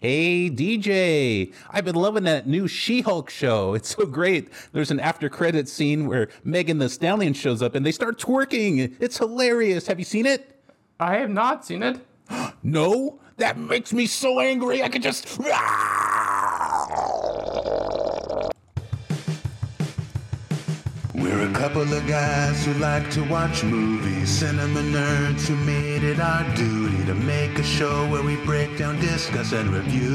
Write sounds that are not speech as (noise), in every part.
Hey DJ, I've been loving that new She-Hulk show. It's so great. There's an after credit scene where Megan Thee Stallion shows up and they start twerking. It's hilarious. Have you seen it? I have not seen it. (gasps) No? That makes me so angry. I could just ah! A couple of guys who like to watch movies, cinema nerds who made it our duty to make a show where we break down, discuss, and review.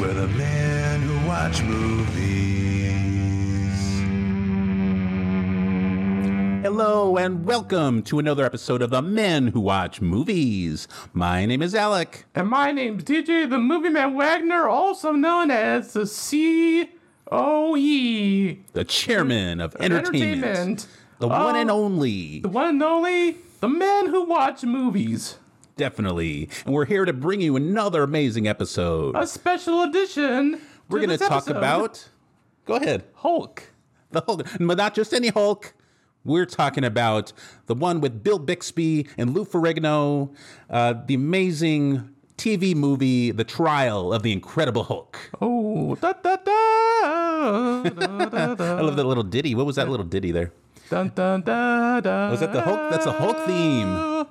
We're the men who watch movies. Hello and welcome to another episode of The Men Who Watch Movies. My name is Alec. And my name's DJ the Movie Man Wagner, also known as the C O E. the chairman of entertainment, Entertainment. the one Oh. and only, The one and only, the men who watch movies. definitely. And we're here to bring you another amazing episode. A special edition. we're going to talk about. Go ahead. Hulk. The Hulk, but not just any Hulk. We're talking about the one with Bill Bixby and Lou Ferrigno, uh, the amazing TV movie, The Trial of the Incredible Hulk. Oh, da da da. da, da, da. (laughs) I love that little ditty. What was that little ditty there? Dun, dun, da, da. Was that the Hulk? That's a Hulk theme. (laughs)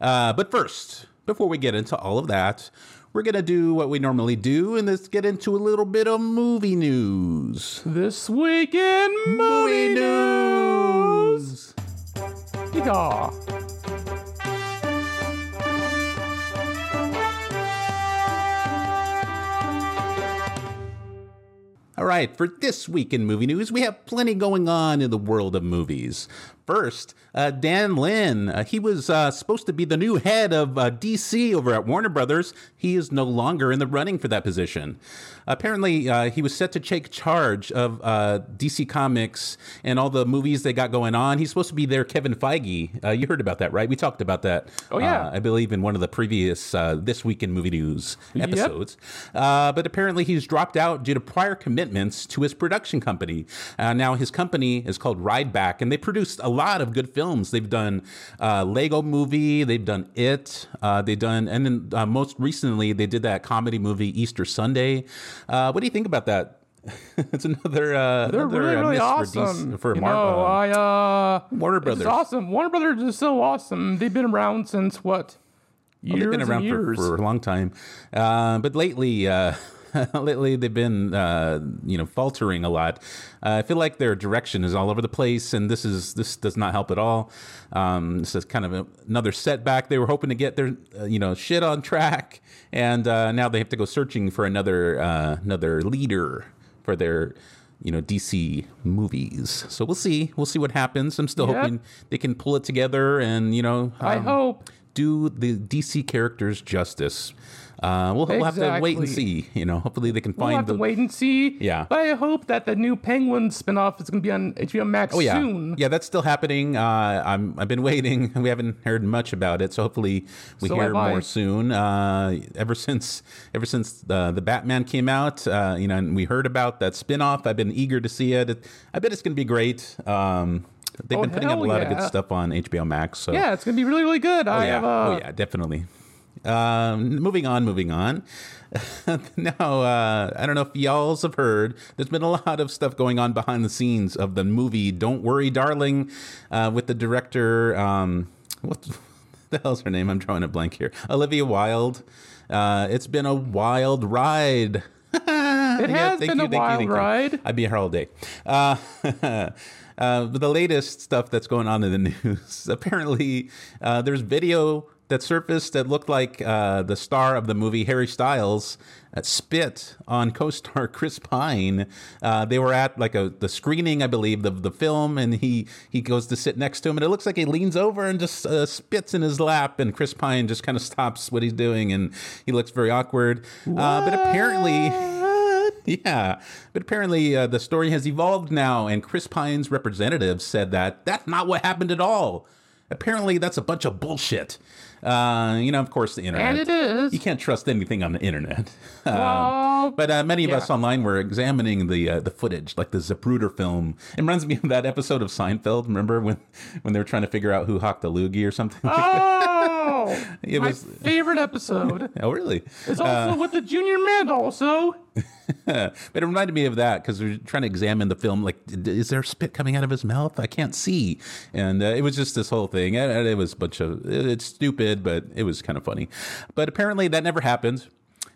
Uh, but first, before we get into all of that, we're going to do what we normally do and let's get into a little bit of movie news. This week in movie news. Yeah. All right, for this week in movie news, we have plenty going on in the world of movies. First, uh, Dan Lin. Uh, he was uh, supposed to be the new head of uh, DC over at Warner Brothers. He is no longer in the running for that position. Apparently, uh, he was set to take charge of uh, DC Comics and all the movies they got going on. He's supposed to be their Kevin Feige. Uh, you heard about that, right? We talked about that. Oh, yeah. I believe in one of the previous uh, This Week in Movie News episodes. Uh, but apparently, he's dropped out due to prior commitments to his production company. Uh, now, his company is called Rideback, and they produced a lot of good films. They've done uh, Lego Movie, they've done It, uh, they've done, and then uh, most recently, they did that comedy movie Easter Sunday. Uh, what do you think about that? (laughs) it's another uh, They're another, really, uh, really awesome. For, for you Mar- know, I, uh, Warner It's Brothers. awesome. Warner Brothers is so awesome. They've been around since what? Years They've been around for, for a long time, uh, but lately, uh, (laughs) (laughs) lately they've been uh, you know faltering a lot. Uh, I feel like their direction is all over the place, and this is this does not help at all. Um, this is kind of a, another setback. They were hoping to get their uh, you know shit on track, and uh, now they have to go searching for another uh, another leader for their you know DC movies. So we'll see. We'll see what happens. I'm still Yep. hoping they can pull it together and you know I um, hope. do the DC characters justice. Uh, we'll, we'll have to wait and see. You know, hopefully they can find. We'll have the. to wait and see. Yeah. But I hope that the new Penguin spinoff is going to be on HBO Max Oh yeah, soon. yeah, that's still happening. Uh, I'm I've been waiting. (laughs) We haven't heard much about it, so hopefully we So hear more soon. Uh, ever since ever since the the Batman came out, uh, you know, and we heard about that spin-off, I've been eager to see it. I bet it's going to be great. Um, they've Oh, been putting up a lot of good stuff on HBO Max. So Yeah, it's going to be really, really good. Oh I yeah, have uh, oh yeah, definitely. Um, moving on, moving on. (laughs) now, uh, I don't know if y'all's have heard. There's been a lot of stuff going on behind the scenes of the movie "Don't Worry, Darling," uh, with the director. Um, what (laughs) the hell's her name? I'm drawing a blank here. Olivia Wilde. Uh, it's been a wild ride. (laughs) It has been a wild ride. I'd be here all day. Uh, uh, but the latest stuff that's going on in the news apparently, uh, there's video that surfaced that looked like uh, the star of the movie, Harry Styles, uh, spit on co-star (laughs) Chris Pine. Uh, they were at like a the screening, I believe, of the film, and he he goes to sit next to him, and it looks like he leans over and just uh, spits in his lap, and Chris Pine just kind of stops what he's doing, and he looks very awkward. Uh, but apparently. (laughs) Yeah, but apparently uh, the story has evolved now, and Chris Pine's representative said that that's not what happened at all. Apparently, that's a bunch of bullshit. Uh, you know, of course, the internet. And it is. You can't trust anything on the internet. (laughs) Um, but uh, many of yeah. us online were examining the uh, the footage, like the Zapruder film. It reminds me of that episode of Seinfeld. Remember when when they were trying to figure out who hocked the loogie or something? like? Oh. (laughs) It my was- favorite episode. (laughs) Oh, really? It's also with the Junior Mint also. But it reminded me of that because we are trying to examine the film. Like, is there spit coming out of his mouth? I can't see. And uh, it was just this whole thing. And it was a bunch of, it- it's stupid, but it was kind of funny. But apparently that never happened.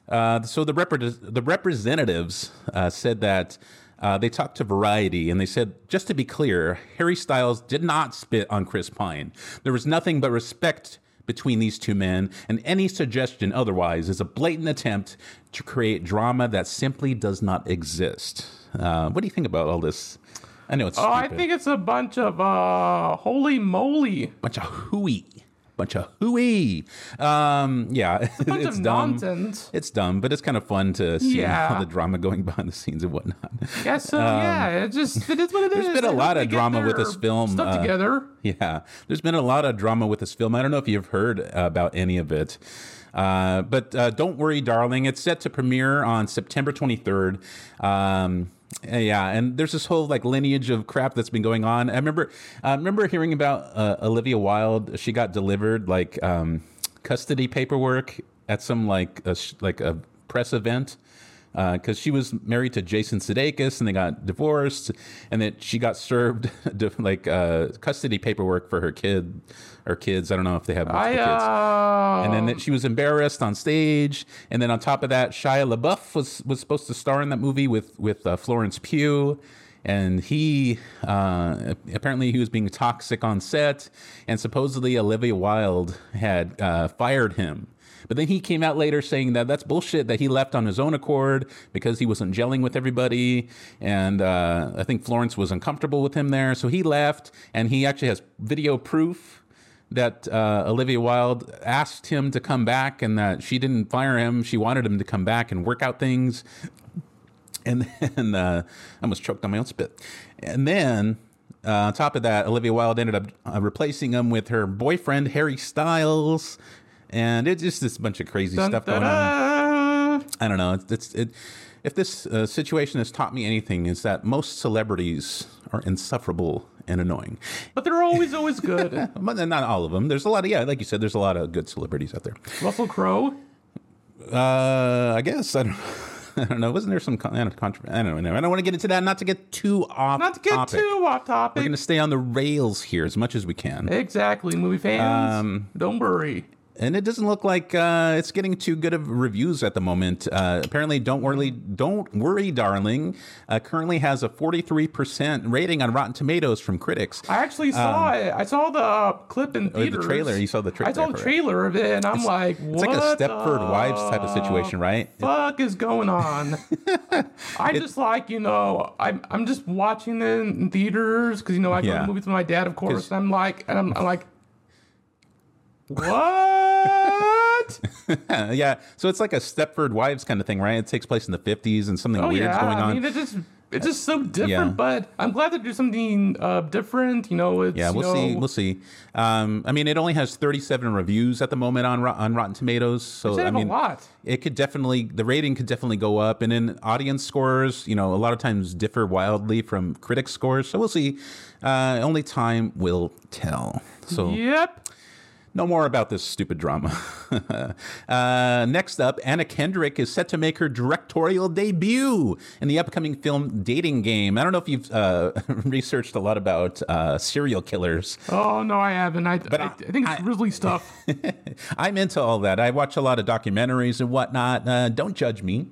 Uh, so the, repre- the representatives uh, said that uh, they talked to Variety and they said, just to be clear, Harry Styles did not spit on Chris Pine. There was nothing but respect between these two men, and any suggestion otherwise is a blatant attempt to create drama that simply does not exist. Uh, what do you think about all this? I know it's Oh, I think it's a bunch of uh, holy moly. bunch of hooey, bunch of hooey. Um, yeah, it's, (laughs) dumb. nonsense. It's dumb, but it's kind of fun to see Yeah. all the drama going behind the scenes and whatnot. Yeah, so yeah, it just it is what it is. Um, there's been a lot of drama with this film, Stuff uh, together. Yeah, there's been a lot of drama with this film. I don't know if you've heard about any of it. Uh, but uh, don't worry, darling. It's set to premiere on September 23rd. Um, yeah, and there's this whole like lineage of crap that's been going on. I remember, I remember hearing about uh, Olivia Wilde. She got delivered like um, custody paperwork at some like a, like a press event because she was married to Jason Sudeikis and they got divorced, and then she got served (laughs) like uh, custody paperwork for her kid or kids. I don't know if they have multiple kids. uh, And then that she was embarrassed on stage, and then on top of that, Shia LaBeouf was was supposed to star in that movie with with uh, Florence Pugh, and he uh, apparently he was being toxic on set, and supposedly Olivia Wilde had uh, fired him. But then he came out later saying that that's bullshit. That he left on his own accord because he wasn't gelling with everybody, and uh, I think Florence was uncomfortable with him there, so he left. And he actually has video proof that uh, Olivia Wilde asked him to come back, and that she didn't fire him. She wanted him to come back and work out things. And then (laughs) uh, I almost choked on my own spit. And then uh, on top of that, Olivia Wilde ended up uh, replacing him with her boyfriend Harry Styles, and it's just this bunch of crazy dun, stuff da, going on. I don't know. It's, it's it. If this uh, situation has taught me anything, is that most celebrities are insufferable and annoying. But they're always always good. (laughs) Not all of them. There's a lot of yeah, like you said, there's a lot of good celebrities out there. Russell Crowe. Uh, I guess I don't. (laughs) I don't know. Wasn't there some kind of controversy? I don't know. I don't want to get into that. Not to get too off. Not to get topic. too off topic. We're going to stay on the rails here as much as we can. Exactly, movie fans. Um, don't worry. And it doesn't look like uh, it's getting too good of reviews at the moment. Uh, apparently, don't worry, don't worry, darling. Uh, currently has a 43% rating on Rotten Tomatoes from critics. I actually saw it. I saw the uh, clip in Um, oh, the trailer. You saw the trailer. I saw the trailer of it, and I'm like, It's like a Stepford Wives type of situation, right? (laughs) Fuck is going on? (laughs) I just like you know I'm I'm just watching it in theaters because you know I go Yeah. to movies with my dad of course and I'm like and I'm, I'm like what? (laughs) Yeah. So it's like a Stepford Wives kind of thing, right? It takes place in the 50s and something Oh weird's yeah, going on. I mean it's just it's just so different, Yeah. but I'm glad to do something uh, different. You know, it's Yeah, we'll see. know, We'll see. Um, I mean, it only has 37 reviews at the moment on on Rotten Tomatoes, so I mean, a lot. it could definitely the rating could definitely go up, and then audience scores, you know, a lot of times differ wildly from critic scores. So we'll see. Uh, only time will tell. So Yep. No more about this stupid drama. (laughs) uh, next up, Anna Kendrick is set to make her directorial debut in the upcoming film Dating Game. I don't know if you've uh, (laughs) researched a lot about uh, serial killers. Oh no, I haven't. I, I, I think it's I- grisly (laughs) stuff. I'm into all that. I watch a lot of documentaries and whatnot. Uh, don't judge me.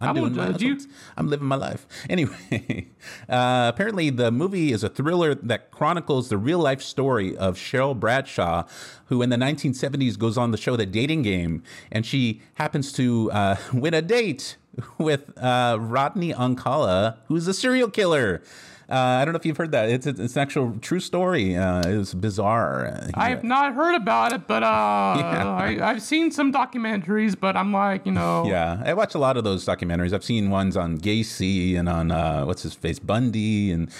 I'm I won't my, you. I'm living my life. (laughs) Anyway, (laughs) uh, apparently the movie is a thriller that chronicles the real life story of Cheryl Bradshaw, who in the 1970s goes on the show The Dating Game, and she happens to uh, (laughs) win a date with uh, Rodney Alcala, who's a serial killer. Uh, I don't know if you've heard that. It's, it's an actual true story. Uh, it was bizarre. Uh, I have not heard about it, but uh, (laughs) I, I've seen some documentaries. But I'm like, you know, Yeah, I watch a lot of those documentaries. I've seen ones on Gacy and on uh, what's his face Bundy and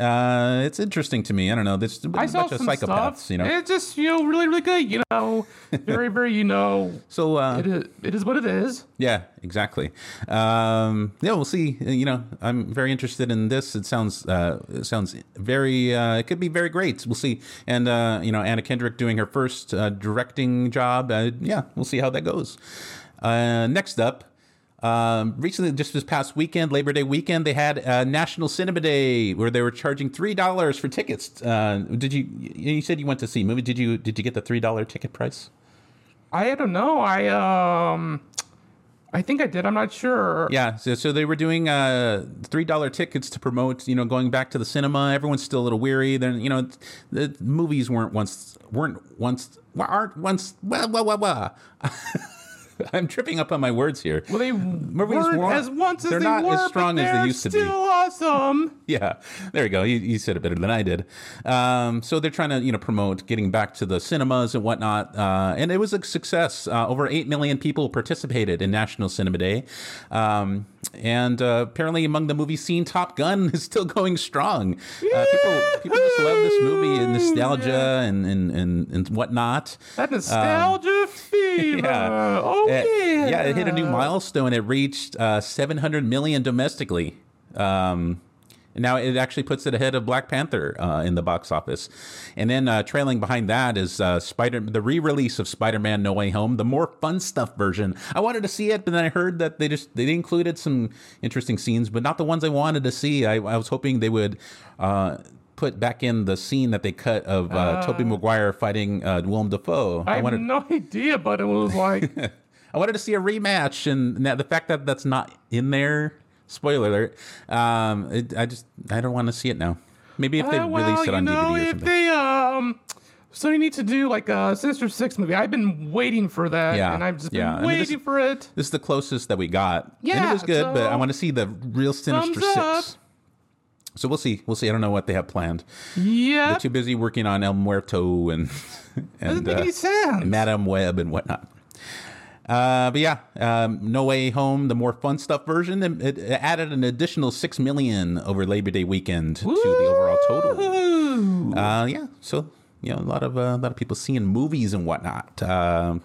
Uh, it's interesting to me. I don't know. There's a I saw bunch of psychopaths, stuff. you know. It's just you know really really good. You know, (laughs) very very you know. so uh, It is, it is what it is. Yeah, exactly. Um, yeah, we'll see. Uh, You know, I'm very interested in this. It sounds uh, it sounds very. Uh, it could be very great. We'll see. And uh, you know, Anna Kendrick doing her first uh, directing job. Uh, yeah, we'll see how that goes. Uh, next up. Um, recently, just this past weekend, Labor Day weekend, they had uh, National Cinema Day where they were charging three dollars for tickets. Uh, did you? You said you went to see a movie. Did you? Did you get the three dollar ticket price? I don't know. I um, I think I did. I'm not sure. Yeah, so, so they were doing uh, three dollar tickets to promote, you know, going back to the cinema. Everyone's still a little weary. Then you know, the movies weren't once weren't once aren't once. Well, well, well, well. (laughs) (laughs) I'm tripping up on my words here. Well, they Movies weren't weren't- as once as they're they not were, as strong as they used to be. Still awesome. (laughs) Yeah, there you go. You, you said it better than I did. Um, so they're trying to, you know, promote getting back to the cinemas and whatnot, uh, and it was a success. Uh, over eight million people participated in National Cinema Day, um, and uh, apparently among the movie scene, Top Gun (laughs) is still going strong. Uh, people, people just love this movie and nostalgia and and and, and whatnot. That nostalgia fever. (laughs) yeah. Oh Uh, yeah. yeah, it hit a new milestone. It reached uh, 700 million domestically. Um, and now it actually puts it ahead of Black Panther uh, in the box office. And then uh, trailing behind that is uh, Spider, the re-release of Spider-Man: No Way Home, the more fun stuff version. I wanted to see it, but then I heard that they just they included some interesting scenes, but not the ones I wanted to see. I, I was hoping they would. Uh, Put back in the scene that they cut of uh, Tobey Maguire fighting uh, Willem Dafoe. I have wanted, no idea, but it was like (laughs) I wanted to see a rematch, and now the fact that that's not in there, spoiler alert. Um, it, I just I don't want to see it now. Maybe if they Uh, well, release it you on know, DVD or something. they um, so you need to do like a Sinister Six movie. I've been waiting for that, Yeah, and I've just been yeah. I mean, this- waiting for it. this is the closest that we got. and it was good, but I want to see the real Sinister up. Six. So we'll see. We'll see. I don't know what they have planned. Yeah, They're too busy working on El Muerto and (laughs) doesn't and make uh, any sense. Madame Web and whatnot. Uh, but yeah, um, No Way Home, the more fun stuff version, it, it added an additional six million over Labor Day weekend to the overall total. Uh, yeah, so you know a lot of uh, a lot of people seeing movies and whatnot. Uh,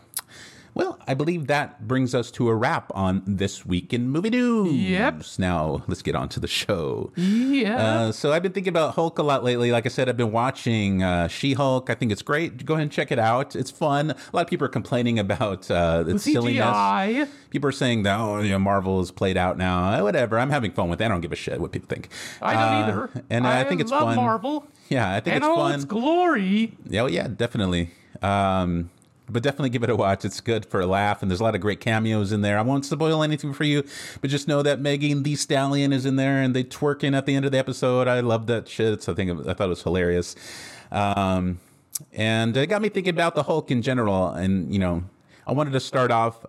well, I believe that brings us to a wrap on this week in movie news. Yep. Now let's get on to the show. Yeah. Uh, so I've been thinking about Hulk a lot lately. Like I said, I've been watching uh, She-Hulk. I think it's great. Go ahead and check it out. It's fun. A lot of people are complaining about uh, its silliness. CGI. People are saying that oh, you know, Marvel is played out now. Uh, Whatever. I'm having fun with it. I don't give a shit what people think. I don't Uh, either. And I, think it's love fun. Marvel. Yeah, I think and it's all fun. its glory. Yeah, well, yeah, definitely. Um, but definitely give it a watch. It's good for a laugh, and there's a lot of great cameos in there. I won't spoil anything for you, but just know that Megan Thee Stallion is in there, and they twerking at the end of the episode. I love that shit. So I think I thought it was hilarious, um, and it got me thinking about the Hulk in general. And you know, I wanted to start off.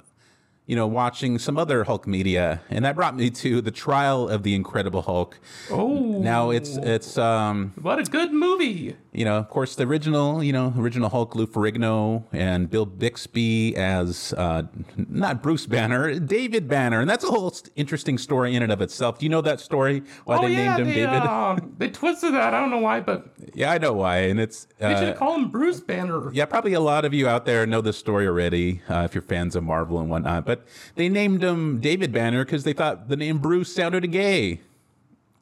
You know, watching some other Hulk media, and that brought me to the trial of the Incredible Hulk. Oh, Now it's it's um what a good movie. You know, of course, the original, you know, original Hulk, Lou Ferrigno, and Bill Bixby as uh, not Bruce Banner, David Banner, and that's a whole interesting story in and of itself. Do you know that story? Why oh they yeah, named him they, David? uh, they twisted that. I don't know why, but yeah, I know why, and it's they should call him Bruce Banner. yeah, probably a lot of you out there know this story already uh, if you're fans of Marvel and whatnot. But they named him David Banner because they thought the name Bruce sounded gay.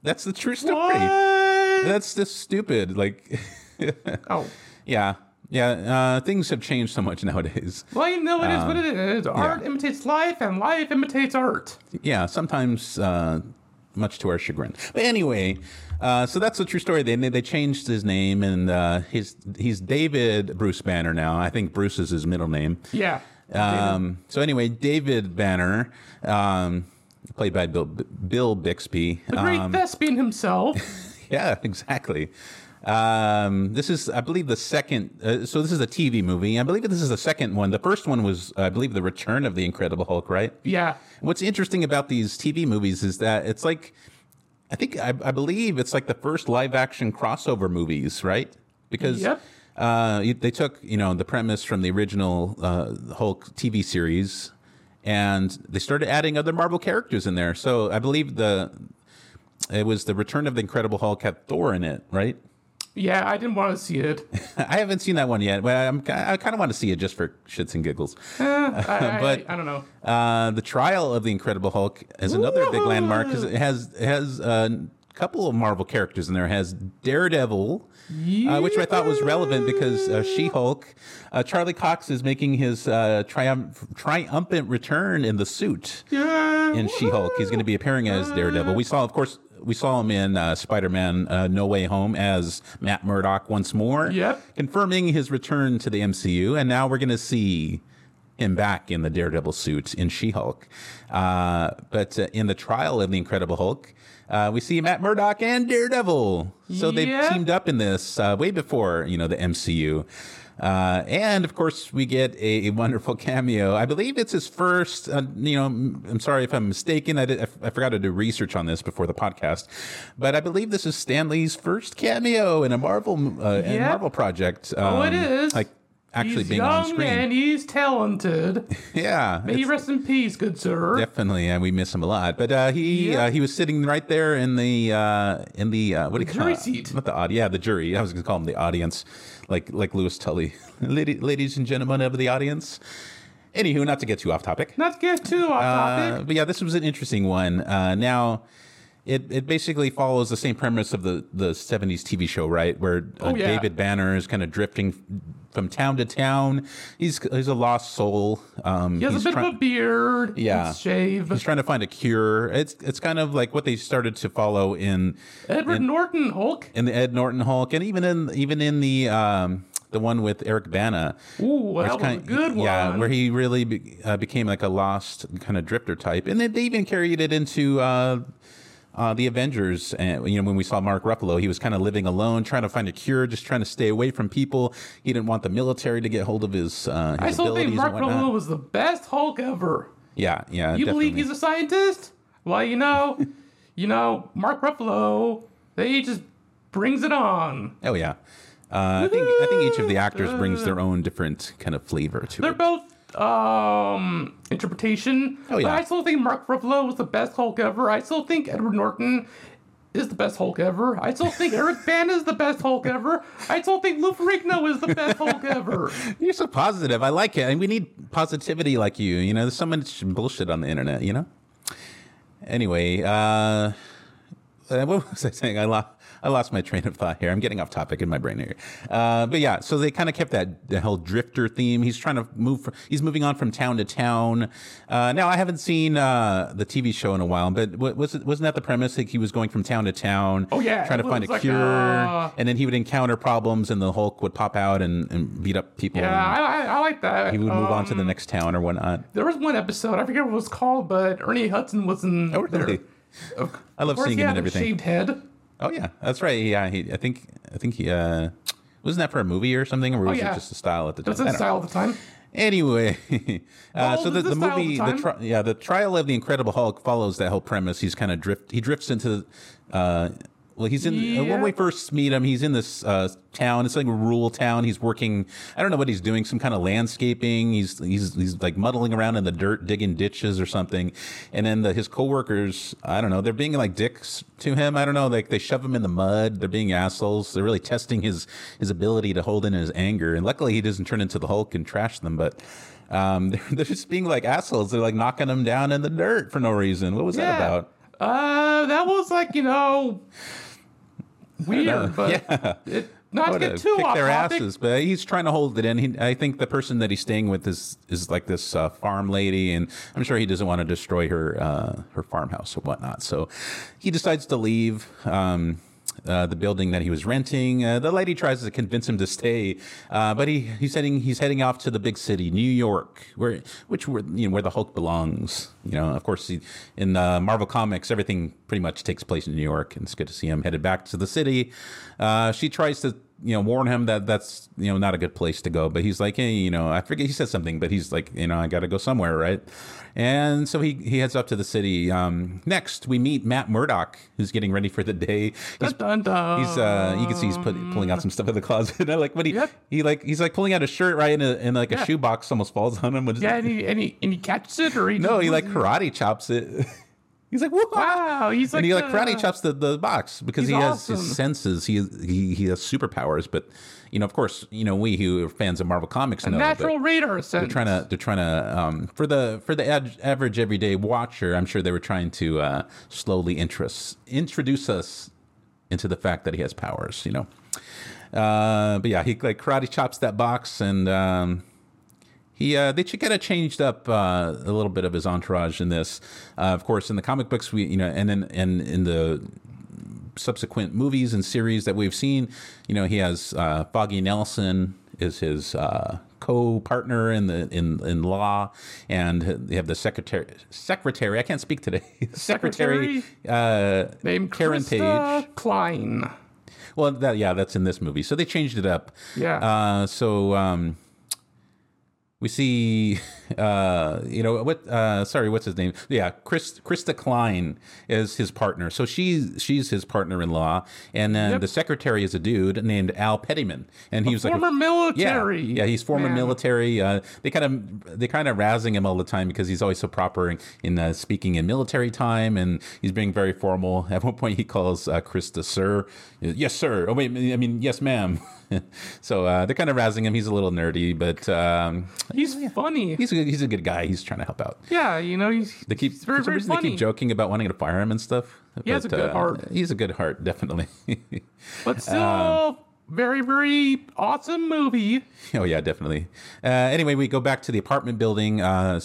That's the true story. What? That's just stupid. Like, (laughs) (laughs) Oh. yeah, yeah. Uh, things have changed so much nowadays. Well, you know, it is what it is. Art Um, yeah. imitates life, and life imitates art. yeah, sometimes uh, much to our chagrin. But anyway, uh, so that's the true story. They they changed his name, and uh, he's he's David Bruce Banner now. I think Bruce is his middle name. Yeah. Um, so anyway, David Banner, um, played by Bill Bill Bixby. the great um, thespian himself. (laughs) yeah, exactly. Um, this is, I believe, the second. Uh, so this is a TV movie. I believe this is the second one. The first one was, I believe, the Return of the Incredible Hulk, right? yeah. What's interesting about these TV movies is that it's like, I think, I, I believe it's like the first live action crossover movies, right? Because Yep. uh, they took, you know, the premise from the original uh, Hulk TV series and they started adding other Marvel characters in there. So I believe the it was the Return of the Incredible Hulk had Thor in it, right? Yeah, I didn't want to see it. (laughs) I haven't seen that one yet. Well, I'm, I kind of want to see it just for shits and giggles. Eh, I, (laughs) But- I, I don't know. Uh, the trial of the Incredible Hulk is another big landmark because it has it has a couple of Marvel characters in there. It has Daredevil, uh, which I thought was relevant because uh, She Hulk, uh, Charlie Cox is making his uh, triumph, triumphant return in the suit Yeah. in She Hulk. He's going to be appearing as Daredevil. We saw, of course. We saw him in uh, Spider-Man: uh, No Way Home as Matt Murdock once more, Yep. confirming his return to the MCU. And now we're going to see him back in the Daredevil suit in She Hulk. Uh, but uh, in the trial of the Incredible Hulk, uh, we see Matt Murdock and Daredevil. So they've teamed up in this uh, way before you know the MCU. Uh, and of course, we get a, a wonderful (laughs) cameo. I believe it's his first. Uh, you know, I'm sorry if I'm mistaken. I, did, I, f- I forgot to do research on this before the podcast, but I believe this is Stan Lee's first cameo in a Marvel uh, in a Marvel project. Oh, it um, like actually he's being young on screen. and he's talented. (laughs) Yeah, May he rest in peace, good sir. definitely, and we miss him a lot. But uh, he Yeah. uh, he was sitting right there in the uh, in the uh, what do you call jury it? seat. Not the audience. Yeah, the jury. I was going to call him the audience, like like Louis Tully. (laughs) Ladies and gentlemen of the audience. Anywho, not to get too off topic. Not to get too off Uh, topic. but yeah, this was an interesting one. Uh, now, it, it basically follows the same premise of the, the 70s TV show, right? Where uh, Oh, yeah. David Banner is kind of drifting from town to town. He's he's a lost soul. Um, he has a bit try- of a beard. Yeah. He's shave. He's trying to find a cure. It's it's kind of like what they started to follow in Edward Norton Hulk. in the Ed Norton Hulk, and even in even in the um, the one with Eric Bana. Ooh, that was a good one. Yeah, where he really be, uh, became like a lost kind of drifter type, and then they even carried it into uh, uh, the Avengers. And you know, when we saw Mark Ruffalo, he was kind of living alone, trying to find a cure, just trying to stay away from people. He didn't want the military to get hold of his, uh, I still abilities think Mark. Ruffalo was the best Hulk ever. Yeah, yeah. You believe he's a scientist? Well, you know, (laughs) you know, Mark Ruffalo, they just brings it on. Oh yeah. Uh, I think I think each of the actors brings their own different kind of flavor to it. They're both um interpretation. Oh, yeah. But I still think Mark Ruffalo was the best Hulk ever. I still think Edward Norton is the best Hulk ever. I still think Eric (laughs) Bana is the best Hulk ever. I still think Lou Ferrigno is the best Hulk ever. (laughs) You're so positive. I like it, and we need positivity like you. You know, there's so much bullshit on the internet. You know. Anyway, uh, uh, what was I saying? I lost. I lost my train of thought here. I'm getting off topic in my brain here. Uh, but yeah, so they kind of kept that the whole drifter theme. He's trying to move. From, he's moving on from town to town. Uh, now I haven't seen uh, the TV show in a while, but was it, wasn't that the premise? Like he was going from town to town. Oh, yeah, trying to find a like, cure, uh, and then he would encounter problems, and the Hulk would pop out and, and beat up people. Yeah, I, I, like that. he would move on to the Um, next town or whatnot. There was one episode, I forget what it was called, but Ernie Hudson was in Oh, really? there. I love course, seeing he him had and a everything. shaved head. Oh yeah, that's right. Yeah, he, I think I think he uh, wasn't that for a movie or something, or was Oh, yeah. it just a style at the time? That's in style at the time. Anyway, (laughs) uh, so the, the at movie, the the, tri- yeah, the trial of the Incredible Hulk follows that whole premise. He's kind of drift. He drifts into. Uh, well, he's in uh, when we first meet him. He's in this uh, town. It's like a rural town. He's working. I don't know what he's doing. Some kind of landscaping. He's he's he's like muddling around in the dirt, digging ditches or something. And then the, his coworkers. I don't know. They're being like dicks to him. I don't know. Like they shove him in the mud. They're being assholes. They're really testing his his ability to hold in his anger. And luckily, he doesn't turn into the Hulk and trash them. But um, (laughs) they're, they're just being like assholes. They're like knocking him down in the dirt for no reason. What was that about? Uh, that was like, you know, (laughs) weird, but Yeah. it, not to get too off their topic. asses, but he's trying to hold it in. He, I think the person that he's staying with is is like this uh, farm lady, and I'm sure he doesn't want to destroy her uh, her farmhouse or whatnot. So he decides to leave. Um, uh, the building that he was renting. Uh, the lady tries to convince him to stay, uh, but he he's heading he's heading off to the big city, New York, where which where you know where the Hulk belongs. You know, of course, he, in uh, Marvel Comics, everything pretty much takes place in New York, and it's good to see him headed back to the city. Uh, she tries to you know warn him that that's you know not a good place to go, but he's like, hey, you know, I forget he said something, but he's like, you know, I got to go somewhere, right? And so he he heads up to the city. Um, next, we meet Matt Murdock, who's getting ready for the day. He's Dun, dun, dun. He's uh you can see he's put, pulling out some stuff in the closet. (laughs) I like what he Yep. he like he's like pulling out a shirt right in a in like a shoebox almost falls on him. Yeah, and he, and, he, and he catches it, or he No, he like karate chops it. (laughs) He's like, Whoa! Wow, he's like and he like the- karate chops the, the box because he has awesome. his senses. He, he he has superpowers, but you know, of course, you know, we who are fans of Marvel comics know. that natural radar they're trying to they're trying to um, for the for the ad, average everyday watcher. I'm sure they were trying to uh, slowly interest, introduce us into the fact that he has powers. You know, uh, but yeah, he like karate chops that box and. Um, he uh, they kind of changed up uh, a little bit of his entourage in this. Uh, of course, in the comic books, we you know, and then and in the subsequent movies and series that we've seen, you know, he has uh, Foggy Nelson is his uh, co-partner in the in in law, and they have the secretary secretary. I can't speak today. (laughs) secretary, uh, named Karen Krista Page. Klein. Well, that yeah, that's in this movie. So they changed it up. Yeah. Uh, so um, we see, uh, you know, what? Uh, sorry, what's his name? Yeah, Chris, Krista Klein is his partner. So she's she's his partner-in-law, and then Yep. the secretary is a dude named Al Pettyman, and he was like Former military. yeah, yeah, he's former man. military. Uh, they kind of they kind of razzing him all the time because he's always so proper in, in uh, speaking in military time, and he's being very formal. (laughs) At one point, he calls uh, Krista sir. Yes, sir. Oh wait, I mean yes, ma'am. (laughs) (laughs) so uh, they're kind of razzing him. He's a little nerdy, but um, He's funny. he's a, he's a good guy. He's trying to help out. yeah, you know, he's, They keep he's very, very they keep joking about wanting to fire him and stuff. He has a good heart. He's a good heart, definitely. (laughs) But still, Um, very, very awesome movie. Oh yeah, definitely. Uh, anyway, we go back to the apartment building uh,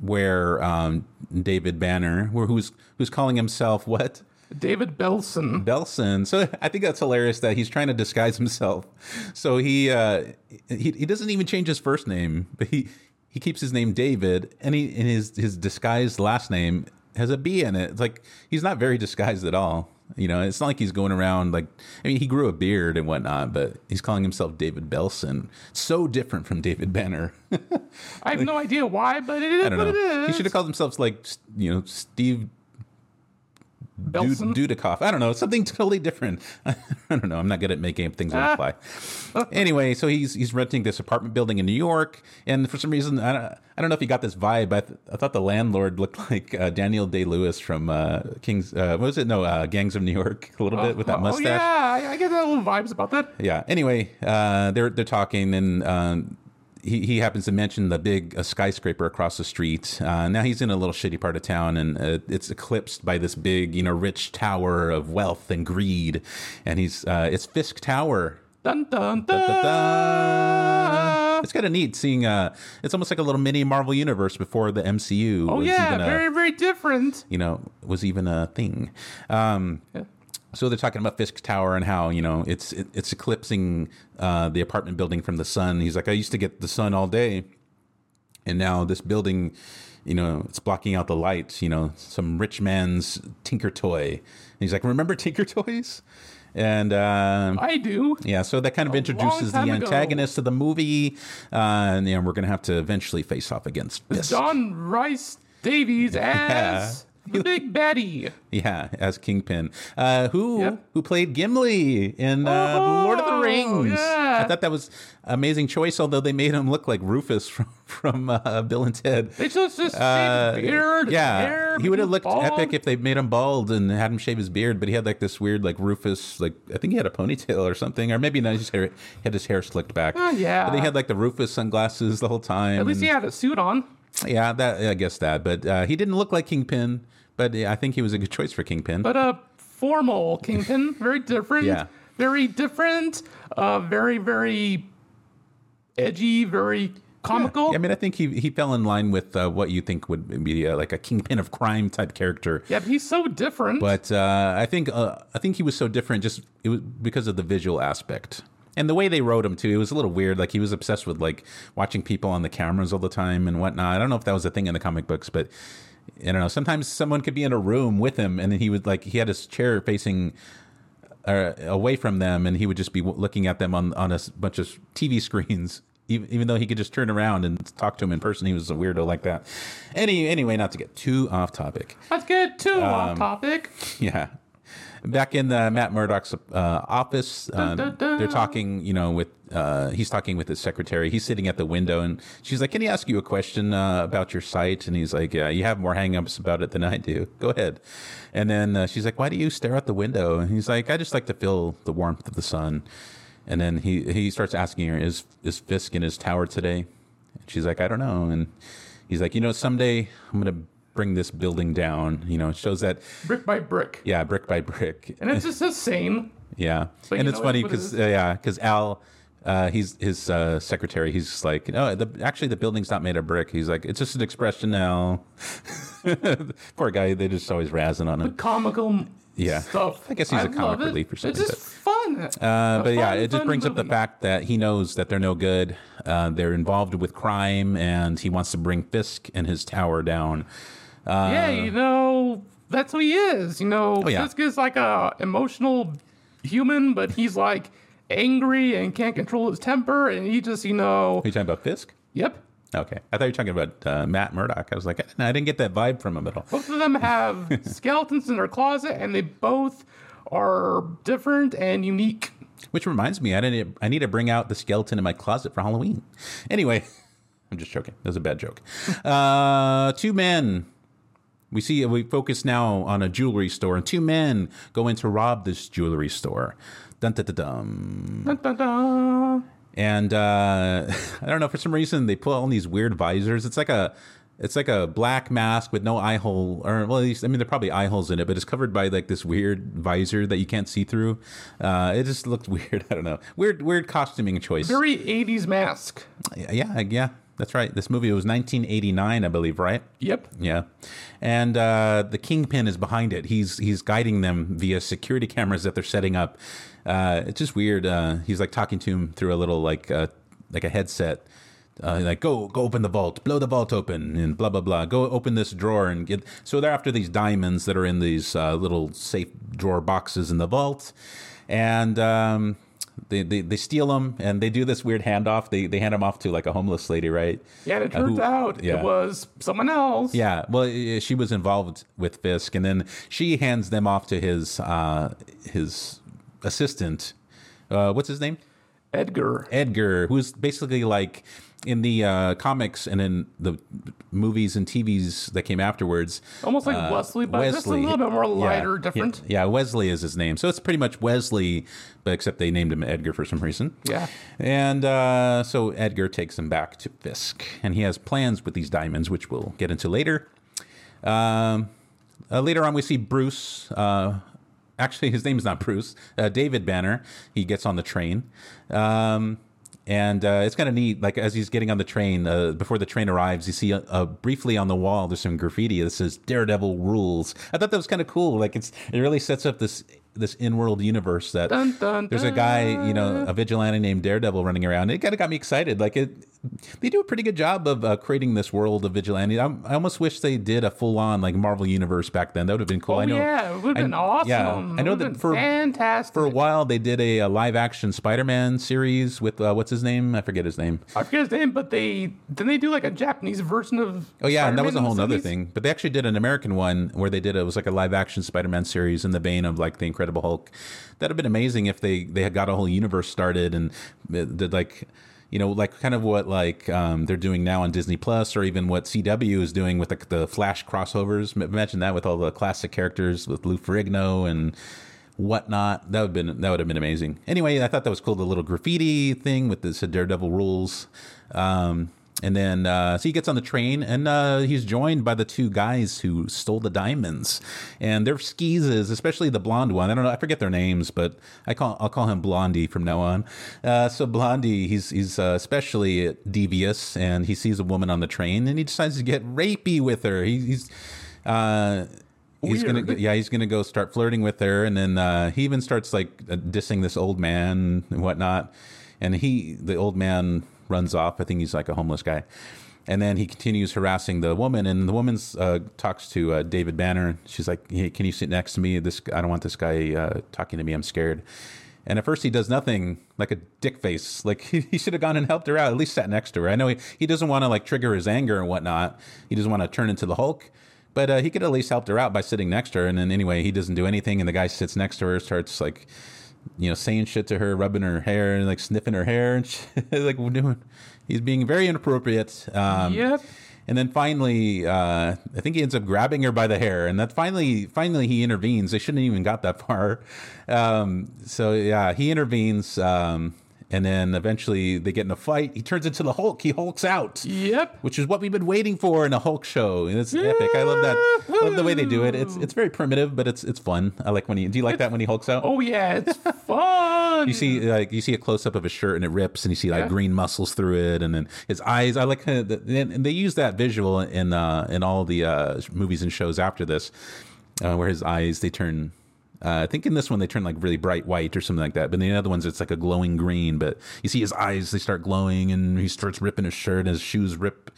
where um, David Banner, where who's who's calling himself what David Belson. Belson. So I think that's hilarious that he's trying to disguise himself. So he uh, he he doesn't even change his first name, but he he keeps his name David, and he and his his disguised last name has a B in it. It's like he's not very disguised at all. You know, it's not like he's going around like I mean, he grew a beard and whatnot, but he's calling himself David Belson. So different from David Banner. (laughs) I have no idea why, but it is I don't what it know. He should have called himself like you know Steve Belson. Dudikoff. I don't know, something totally different. (laughs) I don't know. I'm not good at making things on the fly. anyway, so he's he's renting this apartment building in New York, and for some reason, I don't, I don't know if you got this vibe. I, th- I thought the landlord looked (laughs) like uh, Daniel Day Lewis from uh, King's. Uh, what was it? No, uh, Gangs of New York. (laughs) A little bit with that Oh, mustache. yeah, I, I get that little vibes about that. Yeah. Anyway, uh, they're they're talking, and um, he he happens to mention the big uh, skyscraper across the street. Uh, now he's in a little shitty part of town, and uh, it's eclipsed by this big, you know, rich tower of wealth and greed. And he's uh, it's Fisk Tower. Dun dun Da, dun. da, da. It's kind of neat seeing. Uh, it's almost like a little mini Marvel universe before the MCU. Oh was yeah, a, very very different. you know was even a thing. Um, Yeah. So they're talking about Fisk Tower and how you know it's it, it's eclipsing uh, the apartment building from the sun. He's like, I used to get the sun all day, and now this building, you know, it's blocking out the light. You know, some rich man's Tinker Toy. And he's like, remember Tinker Toys? And um, I do. yeah, so that kind of introduces the time ago. antagonist of the movie, uh, and you know, we're gonna have to eventually face off against Fisk. John Rice Davies (laughs) as the Big Baddie. Yeah, as Kingpin, uh, who Yep. who played Gimli in uh, Oh, Lord of the Rings. yeah. I thought that was amazing choice. Although they made him look like Rufus (laughs) from from uh, Bill and Ted. They just just Uh, beard. yeah, hair, he would have looked bald. epic if they made him bald and had him shave his beard. But he had like this weird like Rufus, like I think he had a ponytail or something, or maybe not. His hair he had his hair slicked back. Oh, yeah. but he had like the Rufus sunglasses the whole time. At least and- he had a suit on. yeah, that I guess that. But uh, he didn't look like Kingpin. But yeah, I think he was a good choice for Kingpin. But a formal kingpin, (laughs) very different. Yeah. Very different. Uh, very very edgy. Very comical. Yeah, I mean, I think he he fell in line with uh, what you think would be uh, like a kingpin of crime type character. Yeah, but he's so different. But uh, I think uh, I think he was so different just it was because of the visual aspect and the way they wrote him too. It was a little weird. Like he was obsessed with like watching people on the cameras all the time and whatnot. I don't know if that was a thing in the comic books, but I don't know. Sometimes someone could be in a room with him and then he would like he had his chair facing. Uh, away from them, and he would just be looking at them on on a bunch of TV screens. (laughs) Even, even though he could just turn around and talk to him in person, he was a weirdo like that. Any anyway, not to get too off topic. Let's get too Um, off topic. (laughs) Yeah. Back in uh, Matt Murdock's uh, office, uh, Dun, dun, dun. they're talking. You know, with uh, he's talking with his secretary. He's sitting at the window, and she's like, "Can he ask you a question uh, about your site?" And he's like, "Yeah, you have more hangups about it than I do. Go ahead." And then uh, she's like, "Why do you stare out the window?" And he's like, "I just like to feel the warmth of the sun." And then he he starts asking her, "Is is Fisk in his tower today?" And she's like, "I don't know." And he's like, "You know, someday I'm gonna." Bring this building down. You know, it shows that brick by brick. yeah, brick by brick. And it's just insane. Yeah, But and it's know funny what it because uh, yeah, because Al, uh, he's his uh, secretary. He's just like, no, the, actually the building's not made of brick. He's like, it's just an expression now. (laughs) Poor guy. They just always razzing on him. Comical Yeah. stuff. I guess he's a love comic relief or something, It's just fun. Uh, but yeah, it just brings up the fact that he knows that they're no good. Uh, they're involved with crime, and he wants to bring Fisk and his tower down. Yeah, you know, that's who he is. You know, uh, Oh, yeah. Fisk is like a emotional human, but he's like angry and can't control his temper, and he just, you know, Are you talking about Fisk? yep. Okay, I thought you were talking about uh, Matt Murdock. I was like, I didn't get that vibe from him at all. Both of them have (laughs) skeletons in their closet, and they both are different and unique. Which reminds me, I didn't. I need to bring out the skeleton in my closet for Halloween. Anyway, (laughs) I'm just joking. That was a bad joke. Uh, two men. We see. We focus now on a jewelry store, and two men go in to rob this jewelry store. Dun dun dun dun. Dun, dun, dun. And uh, (laughs) I don't know. For some reason, they put on these weird visors. It's like a. It's like a black mask with no eye hole, or well, at least I mean, there are probably eye holes in it, but it's covered by like this weird visor that you can't see through. Uh, it just looked (laughs) weird. I don't know. Weird, weird costuming choice. Very 80s mask. Yeah, yeah, that's right. This movie was 1989, I believe, right? Yep. Yeah, and uh, the kingpin is behind it. He's he's guiding them via security cameras that they're setting up. Uh, it's just weird. Uh, he's like talking to him through a little like uh, like a headset. Uh, like go go open the vault, blow the vault open, and blah blah blah. Go open this drawer and get. So they're after these diamonds that are in these uh, little safe drawer boxes in the vault, and um, they, they they steal them and they do this weird handoff. They they hand them off to like a homeless lady, right? Yeah, and it Uh, turns who- out yeah. it was someone else. Yeah, well, she was involved with Fisk, and then she hands them off to his uh, his assistant. Uh, what's his name? Edgar. Edgar, who's basically like in the uh, comics and in the movies and TVs that came afterwards. Almost like Wesley, but just a little bit more lighter, yeah, different. Yeah, Wesley is his name, so it's pretty much Wesley, but except they named him Edgar for some reason. Yeah. And uh, so Edgar takes him back to Fisk, and he has plans with these diamonds, which we'll get into later. Um, uh, later on, we see Bruce. Uh, actually, his name is not Bruce. Uh, David Banner. He gets on the train. Um, and uh, it's kind of neat. Like as he's getting on the train, uh, before the train arrives, you see uh, uh, briefly on the wall there's some graffiti that says "Daredevil rules." I thought that was kind of cool. Like it's it really sets up this this in-world universe that Dun, dun, there's a guy, you know, a vigilante named Daredevil running around. It kind of got me excited. Like it, they do a pretty good job of uh, creating this world of vigilante. I, I almost wish they did a full-on like Marvel universe back then. That would have been cool. Oh, I know. yeah, it would have been awesome. Yeah, I know that for fantastic. for a while they did a, a live-action Spider-Man series with uh, what's his name? I forget his name. I forget his name, but they didn't they do like a Japanese version of. Oh yeah, and that was a whole other thing. But they actually did an American one where they did it was like a live action Spider Man series in the vein of like the Incredible Hulk. That'd have been amazing if they they had got a whole universe started and did like you know like kind of what like um, they're doing now on Disney Plus or even what CW is doing with the, the Flash crossovers. Imagine that with all the classic characters with Lou Ferrigno and whatnot. That would have been that would have been amazing. Anyway, I thought that was cool. The little graffiti thing with the Daredevil rules. Um, and then uh, so he gets on the train and uh, he's joined by the two guys who stole the diamonds. And they're skeezes, especially the blonde one. I don't know, I forget their names, but I call I'll call him Blondie from now on. Uh, so Blondie, he's he's uh, especially devious, and he sees a woman on the train and he decides to get rapey with her. He, he's uh, he's gonna yeah he's gonna go start flirting with her and then uh, he even starts like dissing this old man and whatnot and he the old man runs off. I think he's like a homeless guy. And then he continues harassing the woman and the woman uh, talks to uh, david banner. She's like hey, can you sit next to me? This i don't want this guy uh, talking to me. I'm scared. And at first he does nothing like a dick face. Like (laughs) he, he should have gone and helped her out at least sat next to her. I know he, he doesn't want to like trigger his anger and whatnot. He doesn't want to turn into the hulk. But uh, he could at least helped her out by sitting next to her. And then anyway, he doesn't do anything, and the guy sits next to her, starts like, you know, saying shit to her, rubbing her hair, and like sniffing her hair, and (laughs) shit. like doing. He's being very inappropriate. Um, Yep. And then finally, uh, I think he ends up grabbing her by the hair, and that finally, finally he intervenes. They shouldn't even got that far. Um, so yeah, he intervenes, um, and then eventually they get in a fight. He turns into the Hulk. He hulks out Yep. which is what we've been waiting for in a Hulk show. And it's epic. I love that. I love the way they do it. It's it's very primitive, but it's it's fun. I like when he. Do you like that when he hulks out? Oh yeah, it's (laughs) fun. You see, like you see a close up of his shirt and it rips, and you see like Yeah. green muscles through it, and then his eyes. I like, the, and they use that visual in uh, in all the uh, movies and shows after this, uh, where his eyes they turn. Uh, I think in this one they turn like really bright white or something like that. But in the other ones it's like a glowing green. But you see his eyes they start glowing, and he starts ripping his shirt, and his shoes rip,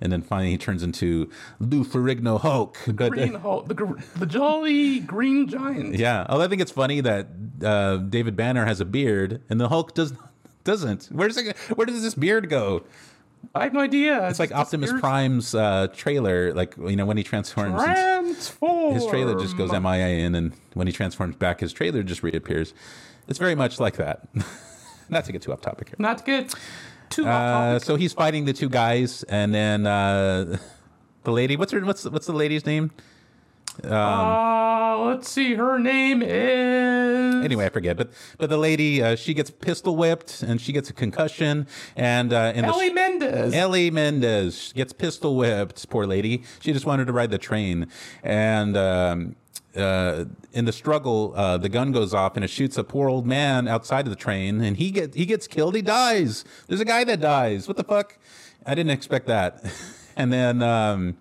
and then finally he turns into Lou Ferrigno Hulk. But, uh, Green Hulk, the, gr- the jolly green giant. yeah, although I think it's funny that uh, David Banner has a beard and the Hulk does doesn't. Where's it, where does this beard go? I have no idea. It's like Optimus Prime's uh, trailer, like you know when he transforms. Transform. His trailer just goes MIA in, and when he transforms back, his trailer just reappears. It's very much like that. (laughs) Not to get too off topic here. Not to get too off Uh, topic. so he's fighting the two guys, and then uh, the lady. What's her? What's what's the lady's name? uh, let's see. Her name is. Anyway, I forget. But but the lady, uh, she gets pistol whipped and she gets a concussion. And uh, in Ellie the Mendez. Ellie Mendez gets pistol whipped. Poor lady. She just wanted to ride the train. And um, uh, in the struggle, uh, the gun goes off and it shoots a poor old man outside of the train, and he get he gets killed. He dies. There's a guy that dies. What the fuck? I didn't expect that. (laughs) and then. Um,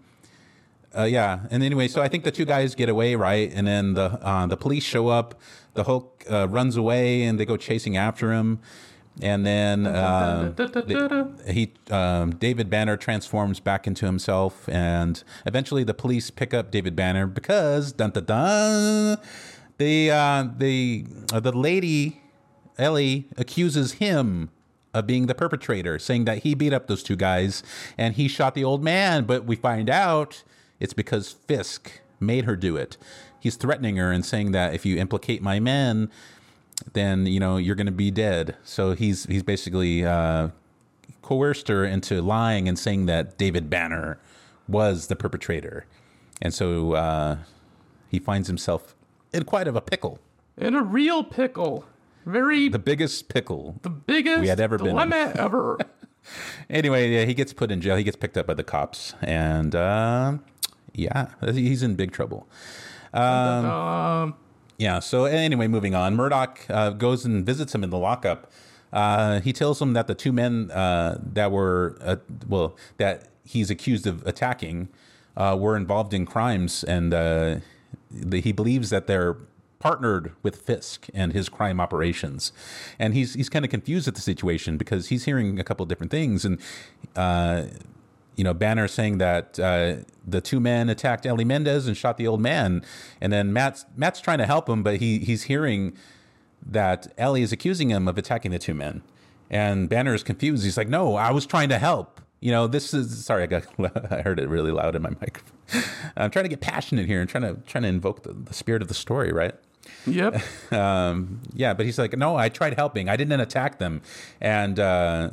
uh, yeah, and anyway, so I think the two guys get away, right? And then the uh, the police show up. The Hulk uh, runs away, and they go chasing after him. And then uh, they- he um, David Banner transforms back into himself, and eventually the police pick up David Banner because dun dun dun. The uh, the uh, the lady Ellie accuses him of being the perpetrator, saying that he beat up those two guys and he shot the old man. But we find out it's because Fisk made her do it. He's threatening her and saying that if you implicate my men, then you know you're going to be dead. So he's he's basically uh, coerced her into lying and saying that David Banner was the perpetrator, and so uh, he finds himself in quite of a pickle, in a real pickle. Very the biggest pickle the biggest we had ever been dilemma ever. (laughs) Anyway, yeah, he gets put in jail. He gets picked up by the cops, and uh, yeah, he's in big trouble. Um, Yeah. So anyway, moving on. Murdock uh, goes and visits him in the lockup. Uh, he tells him that the two men uh, that were uh, well that he's accused of attacking uh, were involved in crimes, and uh, the, he believes that they're partnered with Fisk and his crime operations. And he's he's kind of confused at the situation because he's hearing a couple of different things, and uh, you know, Banner saying that uh, the two men attacked Ellie Mendez and shot the old man, and then Matt's Matt's trying to help him, but he he's hearing that Ellie is accusing him of attacking the two men, and Banner is confused. He's like, "No, I was trying to help." You know, this is sorry. I got (laughs) I heard it really loud in my (laughs) microphone. I'm trying to get passionate here and trying to trying to invoke the, the spirit of the story, right? yep. (laughs) um, yeah, but he's like, no, I tried helping. I didn't attack them, and uh,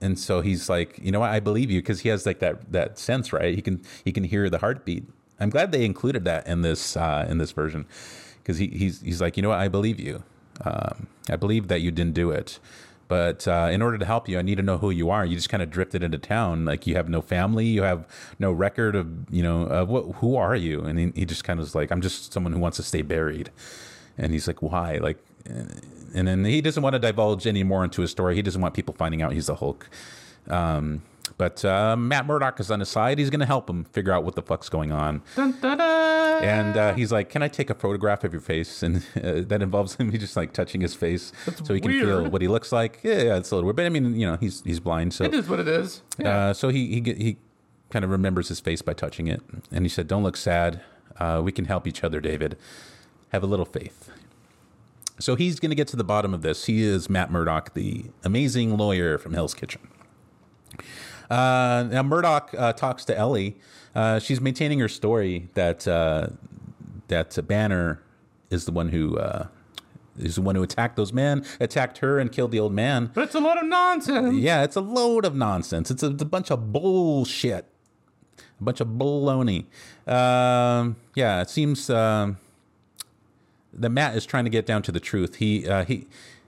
and so he's like, you know what? I believe you because he has like that that sense, right? He can he can hear the heartbeat. I'm glad they included that in this uh, in this version because he, he's he's like, you know what? I believe you. Um, I believe that you didn't do it. But uh, in order to help you, I need to know who you are. You just kind of drifted into town, like you have no family, you have no record of, you know, of what, who are you? And he, he just kind of was like, I'm just someone who wants to stay buried. And he's like, why? Like, and then he doesn't want to divulge any more into his story. He doesn't want people finding out he's the Hulk. Um, but uh, Matt Murdock is on his side. He's going to help him figure out what the fuck's going on. Dun, dun, dun. And uh, he's like, "Can I take a photograph of your face?" And uh, that involves him (laughs) just like touching his face so he can feel what he looks like. Yeah, yeah, it's a little weird, but I mean, you know, he's he's blind, so it is what it is. Yeah. uh, so he he he kind of remembers his face by touching it, and he said, "Don't look sad. Uh, we can help each other, David. Have a little faith." So he's going to get to the bottom of this. He is Matt Murdock, the amazing lawyer from Hell's Kitchen. Uh, now Murdock uh, talks to Ellie. Uh, she's maintaining her story that uh, that Banner is the one who uh, is the one who attacked those men, attacked her, and killed the old man. But it's a lot of nonsense. Yeah, it's a load of nonsense. It's a, it's a bunch of bullshit, a bunch of baloney. Um, yeah, it seems um, that Matt is trying to get down to the truth. He uh, he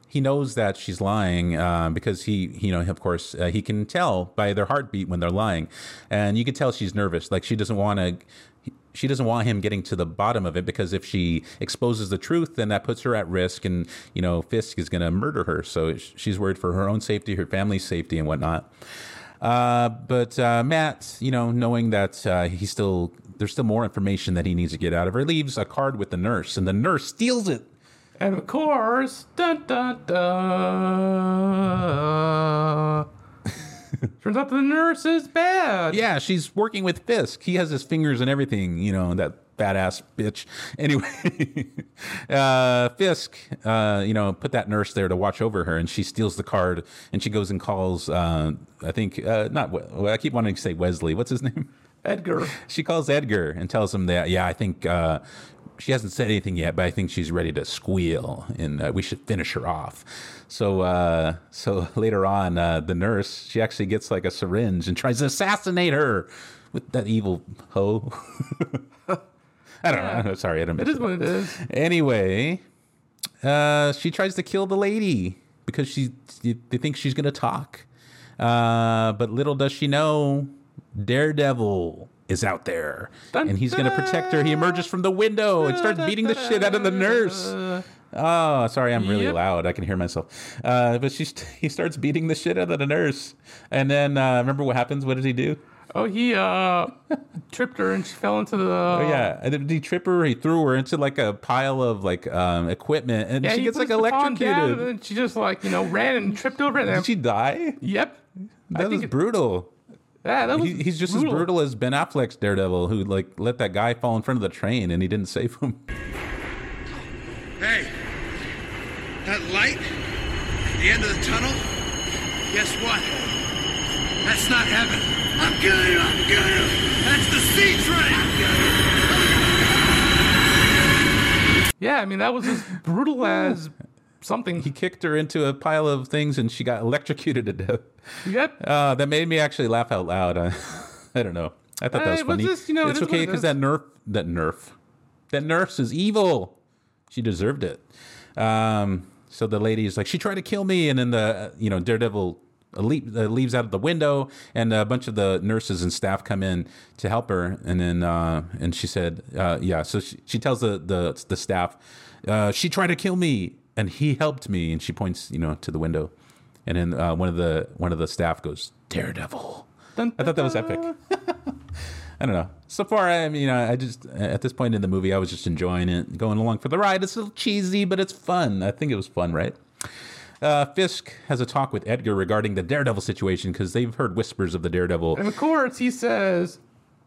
he knows that she's lying uh, because he you know of course uh, he can tell by their heartbeat when they're lying, and you can tell she's nervous. Like she doesn't want to. She doesn't want him getting to the bottom of it because if she exposes the truth, then that puts her at risk, and you know Fisk is going to murder her. So she's worried for her own safety, her family's safety, and whatnot. Uh, but uh, Matt, you know, knowing that uh, he still there's still more information that he needs to get out of her, leaves a card with the nurse, and the nurse steals it. And of course, dun dun dun. Turns out the nurse is bad. Yeah, she's working with Fisk. He has his fingers and everything, you know, that badass bitch. (laughs) Anyway, uh, Fisk, uh, you know, put that nurse there to watch over her, and she steals the card, and she goes and calls, uh, I think, uh, not, well, I keep wanting to say Wesley. What's his name? Edgar. She calls Edgar and tells him that, yeah, I think uh, she hasn't said anything yet, but I think she's ready to squeal, and uh, we should finish her off. So, uh, so later on, uh, the nurse she actually gets like a syringe and tries to assassinate her with that evil hoe. (laughs) I don't know. Sorry, I don't. It is what it is. Anyway, uh, she tries to kill the lady because she they think she's gonna talk, uh, but little does she know, Daredevil is out there Dun, and he's gonna protect her. He emerges from the window and starts beating the shit out of the nurse. Oh, sorry, I'm really Yep. loud. I can hear myself. Uh, but she's (laughs) he starts beating the shit out of the nurse, and then uh, remember what happens? What does he do? Oh, he uh (laughs) tripped her and she fell into the. Oh yeah, and then he trip her. He threw her into like a pile of like um, equipment, and Yeah, she gets like electrocuted. and she just like you know ran and tripped over it. Did she die? Yep. That was think it- brutal. Yeah, that was. He, he's just as brutal as Ben Affleck's Daredevil, who like let that guy fall in front of the train and he didn't save him. Hey, that light at the end of the tunnel, guess what? That's not heaven. I'm killing you, I'm killing you. That's the C train. Yeah, I mean that was as brutal as (laughs) something. He kicked her into a pile of things and she got electrocuted to death. Yep. Uh, that made me actually laugh out loud. Uh, (laughs) I don't know. I thought that was Uh, funny. just, you know, it's what okay because that nerf, that nerf, that nurse is evil. She deserved it. Um, so the lady is like, she tried to kill me, and then the you know Daredevil leap, uh, leaves out of the window, and a bunch of the nurses and staff come in to help her, and then uh, and she said, uh, yeah. So she, she tells the the the staff, uh, she tried to kill me, and he helped me, and she points you know to the window, and then uh, one of the one of the staff goes, Daredevil. Dun, I thought that was epic. (laughs) I don't know. So far, I mean, I just at this point in the movie, I was just enjoying it, going along for the ride. It's a little cheesy, but it's fun. I think it was fun, right? Uh, Fisk has a talk with Edgar regarding the Daredevil situation because they've heard whispers of the Daredevil. And of course, he says,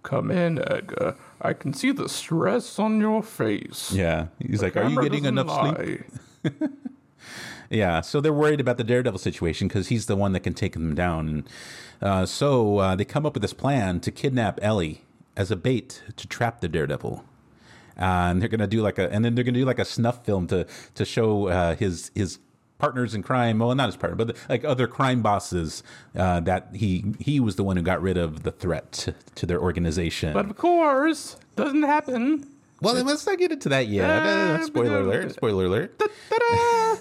"Come in, Edgar. I can see the stress on your face." Yeah, he's like, "Are you getting enough sleep?" Lie." (laughs) Yeah, so they're worried about the Daredevil situation because he's the one that can take them down. Uh, so uh, they come up with this plan to kidnap Ellie as a bait to trap the Daredevil. Uh, and they're gonna do like a, and then they're gonna do like a snuff film to to show uh, his his partners in crime. Well, not his partner, but like other crime bosses uh, that he he was the one who got rid of the threat to, to their organization. But of course, doesn't happen. Well, let's not get into that yet. Uh, spoiler alert! Spoiler alert!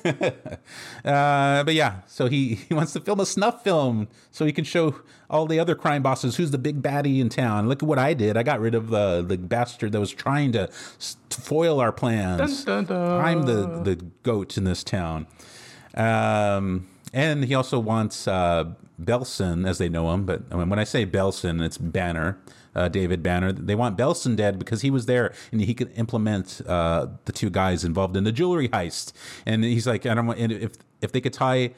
(laughs) Uh, but yeah, so he, he wants to film a snuff film so he can show all the other crime bosses who's the big baddie in town. Look at what I did. I got rid of the the bastard that was trying to, to foil our plans. Dun, dun, dun. I'm the the goat in this town. Um, and he also wants uh, Belson, as they know him. But I mean, when I say Belson, it's Banner, uh, David Banner. They want Belson dead because he was there and he could implement uh, the two guys involved in the jewelry heist. And he's like, I don't want. And if if they could tie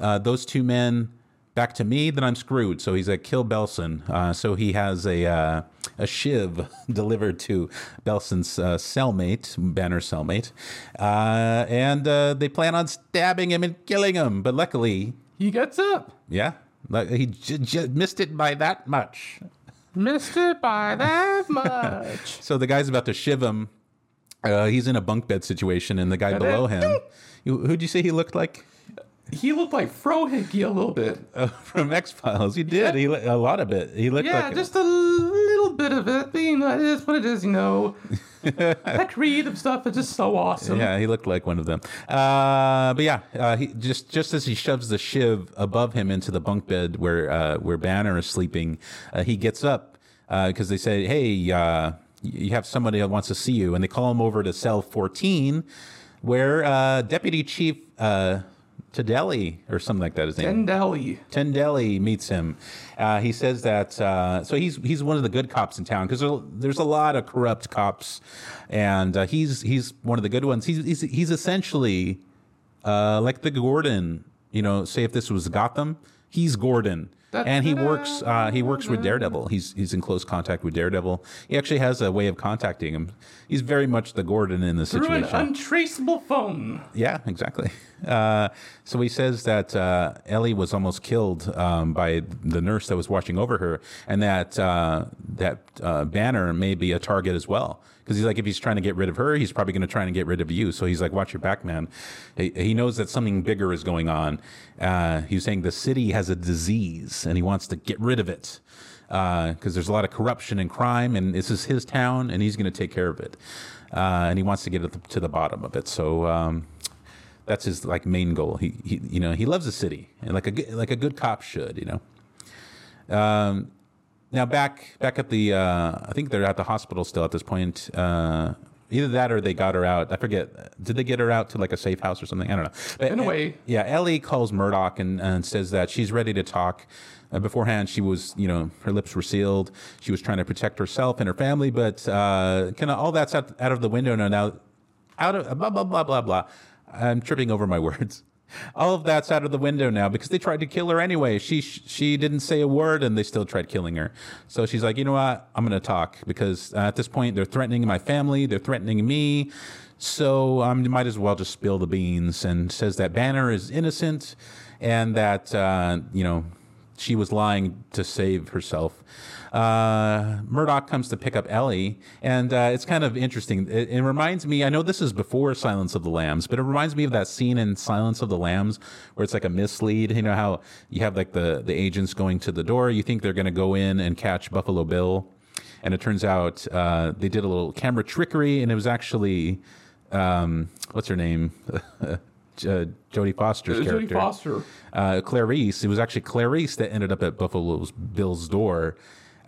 uh, those two men back to me, then I'm screwed. So he's like, kill Belson. Uh, so he has a uh, a shiv (laughs) delivered to Belson's uh, cellmate, Banner's cellmate, uh, and uh, they plan on stabbing him and killing him. But luckily, he gets up. yeah, Like he j- j- missed it by that much. Missed it by that much. (laughs) So the guy's about to shiv him. Uh, he's in a bunk bed situation, and the guy below him. You- Who'd you say he looked like? he looked like Frohike a little bit. (laughs) Uh, from X Files. He did. He a lot of it. He looked Yeah, like just a little bit of it. But, you know, it is what it is, you know. (laughs) (laughs) that creative stuff is just so awesome. Yeah, he looked like one of them. Uh, but yeah, uh, he just just as he shoves the shiv above him into the bunk bed where uh, where Banner is sleeping, uh, he gets up because they say, "Hey, uh, you have somebody that wants to see you," and they call him over to cell fourteen, where uh, Deputy Chief Tadeli or something like that. his name. Dendeli. Tendelli meets him. Uh, he says that uh, so he's he's one of the good cops in town because there, there's a lot of corrupt cops, and uh, he's he's one of the good ones. He's he's, he's essentially uh, like the Gordon. You know, say if this was Gotham, he's Gordon. And he works. Uh, he works with Daredevil. He's he's in close contact with Daredevil. He actually has a way of contacting him. He's very much the Gordon in the Through an situation. untraceable phone. Yeah, exactly. (laughs) Uh, so he says that uh, Ellie was almost killed um, by the nurse that was watching over her, and that uh, that uh, Banner may be a target as well. Because he's like, if he's trying to get rid of her, he's probably going to try and get rid of you. So he's like, watch your back, man. He, he knows that something bigger is going on. Uh, he's saying the city has a disease, and he wants to get rid of it because there's a lot of corruption and crime, and this is his town, and he's going to take care of it. Uh, and he wants to get to the bottom of it. So um, that's his like main goal. He, he you know he loves the city, and like a like a good cop should. You know. Um, now back back at the uh, I think they're at the hospital still at this point. Uh, either that or they got her out. I forget. Did they get her out to like a safe house or something? I don't know. But, In a way. yeah. Ellie calls Murdock and, and says that she's ready to talk. Uh, beforehand, she was, you know, her lips were sealed. She was trying to protect herself and her family, but uh, kind of all that's out, out of the window now. Now, out of blah blah blah blah blah. I'm tripping over my (laughs) words. All of that's out of the window now because they tried to kill her anyway. She she didn't say a word and they still tried killing her. So she's like, you know what? I'm to talk because uh, at this point they're threatening my family, they're threatening me. So I um, might as well just spill the beans and says that Banner is innocent and that uh, you know she was lying to save herself. Uh, Murdock comes to pick up Ellie, and uh, it's kind of interesting. It, it reminds me, I know this is before Silence of the Lambs, but it reminds me of that scene in Silence of the Lambs where it's like a mislead. You know how you have like the, the agents going to the door, you think they're going to go in and catch Buffalo Bill, and it turns out uh, they did a little camera trickery, and it was actually, um, what's her name? (laughs) uh, Jodie Foster's Jodie character Foster. uh, Clarice. It was actually Clarice that ended up at Buffalo Bill's door.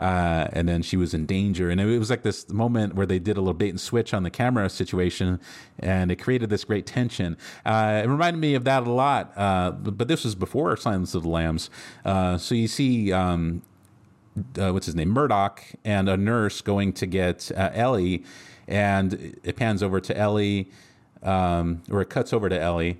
Uh, and then she was in danger. And it was like this moment where they did a little bait and switch on the camera situation, and it created this great tension. Uh, it reminded me of that a lot, uh, but, this was before Silence of the Lambs. Uh, so you see, um, uh, what's his name, Murdock, and a nurse going to get uh, Ellie, and it pans over to Ellie, um, or it cuts over to Ellie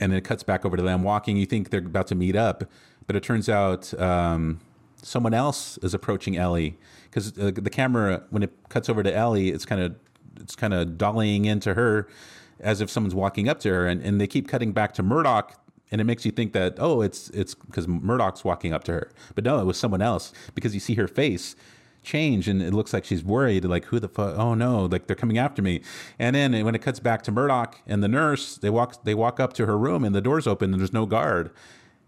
and then it cuts back over to them walking. You think they're about to meet up, but it turns out um, someone else is approaching Ellie because uh, the camera, when it cuts over to Ellie, it's kind of it's kind of dollying into her as if someone's walking up to her, and, and they keep cutting back to Murdock. And it makes you think that oh, it's it's because Murdock's walking up to her, but no, it was someone else because you see her face change and it looks like she's worried like who the fuck oh no like they're coming after me and then when it cuts back to murdock and the nurse they walk they walk up to her room and the door's open and there's no guard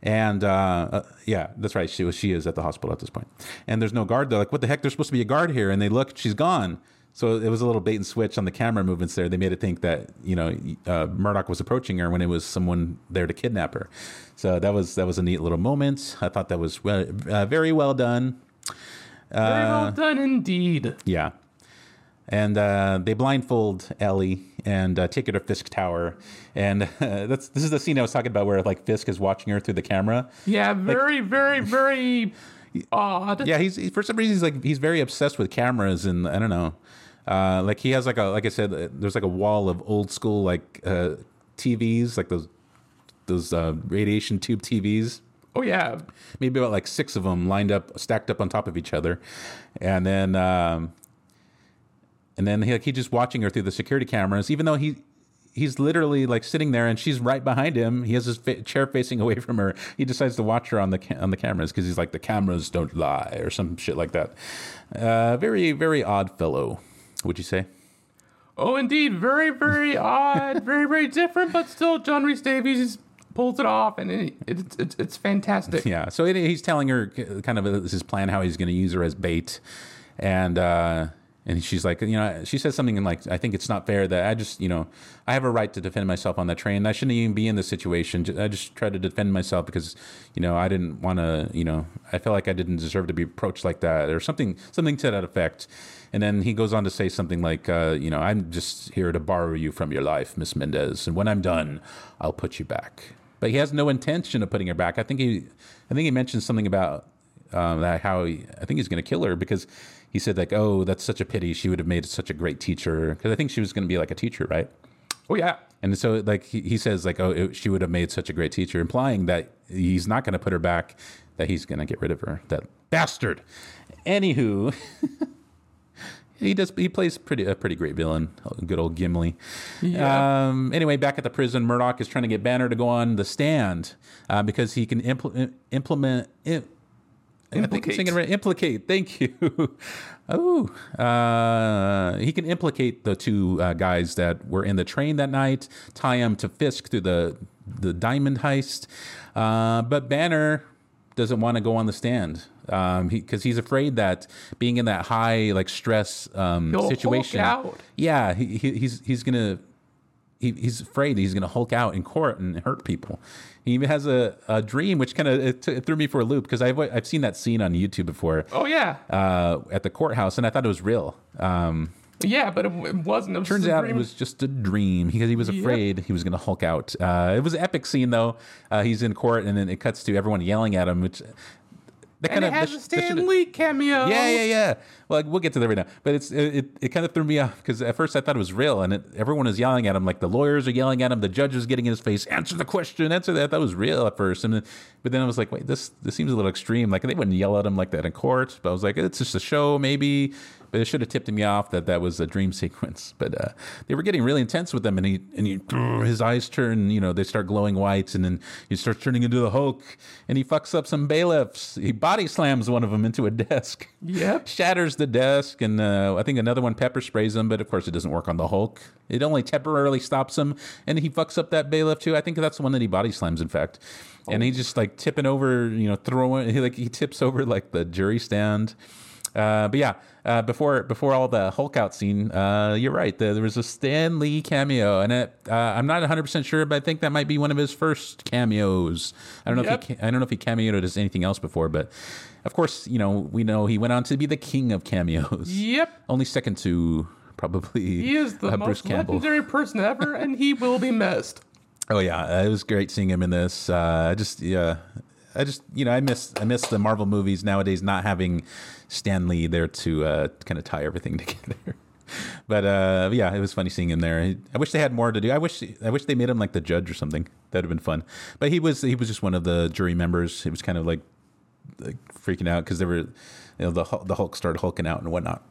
and uh, uh, yeah that's right she was she is at the hospital at this point and there's no guard they're like what the heck there's supposed to be a guard here and they look she's gone so it was a little bait and switch on the camera movements there. They made it think that you know uh, Murdock was approaching her when it was someone there to kidnap her. So that was that was a neat little moment. I thought that was uh, uh, very well done. Very well done indeed. Yeah. And uh, they blindfold Ellie and uh, take her to Fisk Tower, and uh, (laughs) that's this is the scene I was talking about where like Fisk is watching her through the camera. Yeah, very, very, very (laughs) odd. Yeah, he's he- for some reason he's like he's very obsessed with cameras, and I don't know, uh, like he has like a like I said, uh, there's like a wall of old school like uh, TVs, like those those uh, radiation tube TVs. Oh yeah. maybe about like six of them lined up, stacked up on top of each other, and then um, and then he, like he just watching her through the security cameras. Even though he he's literally like sitting there, and she's right behind him. He has his fa- chair facing away from her. He decides to watch her on the ca- on the cameras because he's like the cameras don't lie or some shit like that. Uh, very very odd fellow. Would you say? Oh, indeed, very, very (laughs) odd, very, very different, but still, John Rhys-Davies pulls it off, and it, it's it's it's fantastic. (laughs) Yeah. So it, he's telling her kind of his plan, how he's going to use her as bait, and uh, and she's like, you know, she says something like, I think it's not fair that I just, you know, I have a right to defend myself on that train. I shouldn't even be in this situation. I just tried to defend myself because, you know, I didn't want to, you know, I felt like I didn't deserve to be approached like that or something, something to that effect. And then he goes on to say something like, uh, you know, I'm just here to borrow you from your life, Miss Mendez, and when I'm done, I'll put you back. But he has no intention of putting her back. I think he, I think he mentioned something about um, that how he, I think he's going to kill her because he said like, oh, that's such a pity. She would have made such a great teacher because I think she was going to be like a teacher, right? Oh yeah, And so like he, he says like, oh, it, she would have made such a great teacher, implying that he's not going to put her back, that he's going to get rid of her. That bastard. Anywho. (laughs) He does. He plays pretty a pretty great villain. Good old Gimli. Yeah. Um, anyway, back at the prison, Murdock is trying to get Banner to go on the stand uh, because he can impl- implement. Im- I think I'm Implicate. right. Implicate. Thank you. (laughs) oh, uh, he can implicate the two uh, guys that were in the train that night, tie them to Fisk through the the diamond heist. Uh, but Banner doesn't want to go on the stand um, because he's afraid that being in that high like stress um, He'll situation. Yeah, he, he, he's he's gonna he, he's afraid he's going to Hulk out in court and hurt people. He even has a, a dream, which kind of it, t- threw me for a loop because I've I've seen that scene on YouTube before Oh yeah, uh, at the courthouse, and I thought it was real. Um, yeah, but it, it wasn't. It was turns out it was just a dream because he was Yep. afraid he was going to Hulk out. Uh, it was an epic scene though. Uh, he's in court, and then it cuts to everyone yelling at him, which. That and it has that a Stan Lee cameo. yeah, yeah, yeah. Well, like, we'll get to that right now. But it's it, it, it kind of threw me off because at first I thought it was real, and it, everyone is yelling at him. Like the lawyers are yelling at him, the judge is getting in his face. Answer the question. Answer that. That was real at first, and then, but then I was like, wait, this this seems a little extreme. Like they wouldn't yell at him like that in court. But I was like, it's just a show, maybe. But it should have tipped me off that that was a dream (laughs) sequence. But uh, they were getting really intense with him, and he and he, his eyes turn, you know, they start glowing white, and then he starts turning into the Hulk, and he fucks up some bailiffs. He body slams one of them into a desk Yep. (laughs) shatters the desk, and uh, I think another one pepper sprays him, but of course it doesn't work on the Hulk. It only temporarily stops him, and he fucks up that bailiff too. I think that's the one that he body slams, in fact. And he just like tipping over, you know, throwing. He like he tips over like the jury stand. Uh, but yeah, uh, before before all the Hulk out scene, uh, you're right. The, there was a Stan Lee cameo, and it, uh, I'm not 100 percent sure, but I think that might be one of his first cameos. I don't know Yep. if he I don't know if he cameoed as anything else before, but of course, you know, we know he went on to be the king of cameos. Yep. Only second to probably He is the uh, most legendary person ever, and he will be missed. (laughs) Oh yeah, it was great seeing him in this. Uh, I just yeah, I just you know I miss I miss the Marvel movies nowadays not having Stan Lee there to uh, kind of tie everything (laughs) together. But uh, yeah, it was funny seeing him there. I wish they had more to do. I wish I wish they made him like the judge or something. That'd have been fun. But he was he was just one of the jury members. He was kind of like like freaking out because there were, you know, the the Hulk started hulking out and whatnot.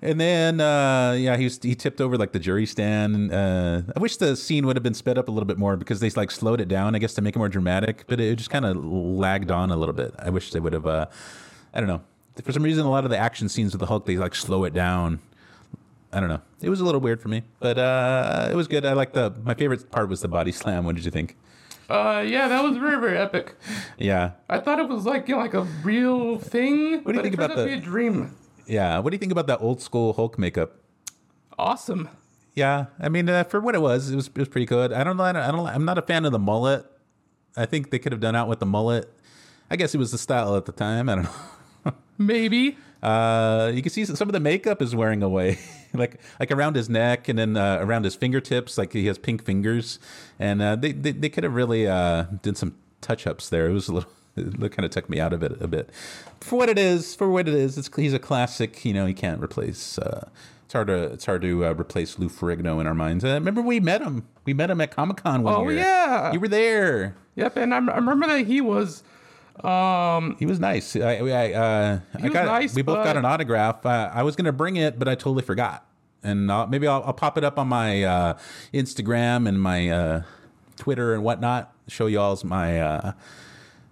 And then, uh, yeah, he was he tipped over like the jury stand. Uh, I wish the scene would have been sped up a little bit more because they like slowed it down, I guess, to make it more dramatic. But it just kind of lagged on a little bit. I wish they would have. Uh, I don't know. For some reason, a lot of the action scenes with the Hulk, they like slow it down. I don't know. It was a little weird for me, but uh, it was good. I like the. My favorite part was the body slam. What did you think? Uh, yeah, that was very, very epic. Yeah, I thought it was like you know, like a real thing. What do you think about the- be a dream? yeah. What do you think about that old school Hulk makeup? Awesome. Yeah, I mean, uh, for what it was, it was it was pretty good. I don't know. I don't. I don't I'm not a fan of the mullet. I think they could have done out with the mullet. I guess it was the style at the time. I don't know. (laughs) Maybe. Uh, you can see some of the makeup is wearing away, (laughs) like like around his neck and then uh, around his fingertips. Like he has pink fingers, and uh, they, they they could have really uh, did some touch ups there. It was a little. (laughs) It kind of took me out of it a bit. For what it is, for what it is, it's he's a classic. You know, you can't replace. Uh, it's hard to it's hard to uh, replace Lou Ferrigno in our minds. Uh, remember, we met him. We met him at Comic Con one Oh, year. yeah. you were there. Yep, and I, I remember that he was. Um, He was nice. I, I, uh, I was got, nice, we both got an autograph. Uh, I was going to bring it, but I totally forgot. and I'll, maybe I'll, I'll pop it up on my uh, Instagram and my uh, Twitter and whatnot. Show you all my uh,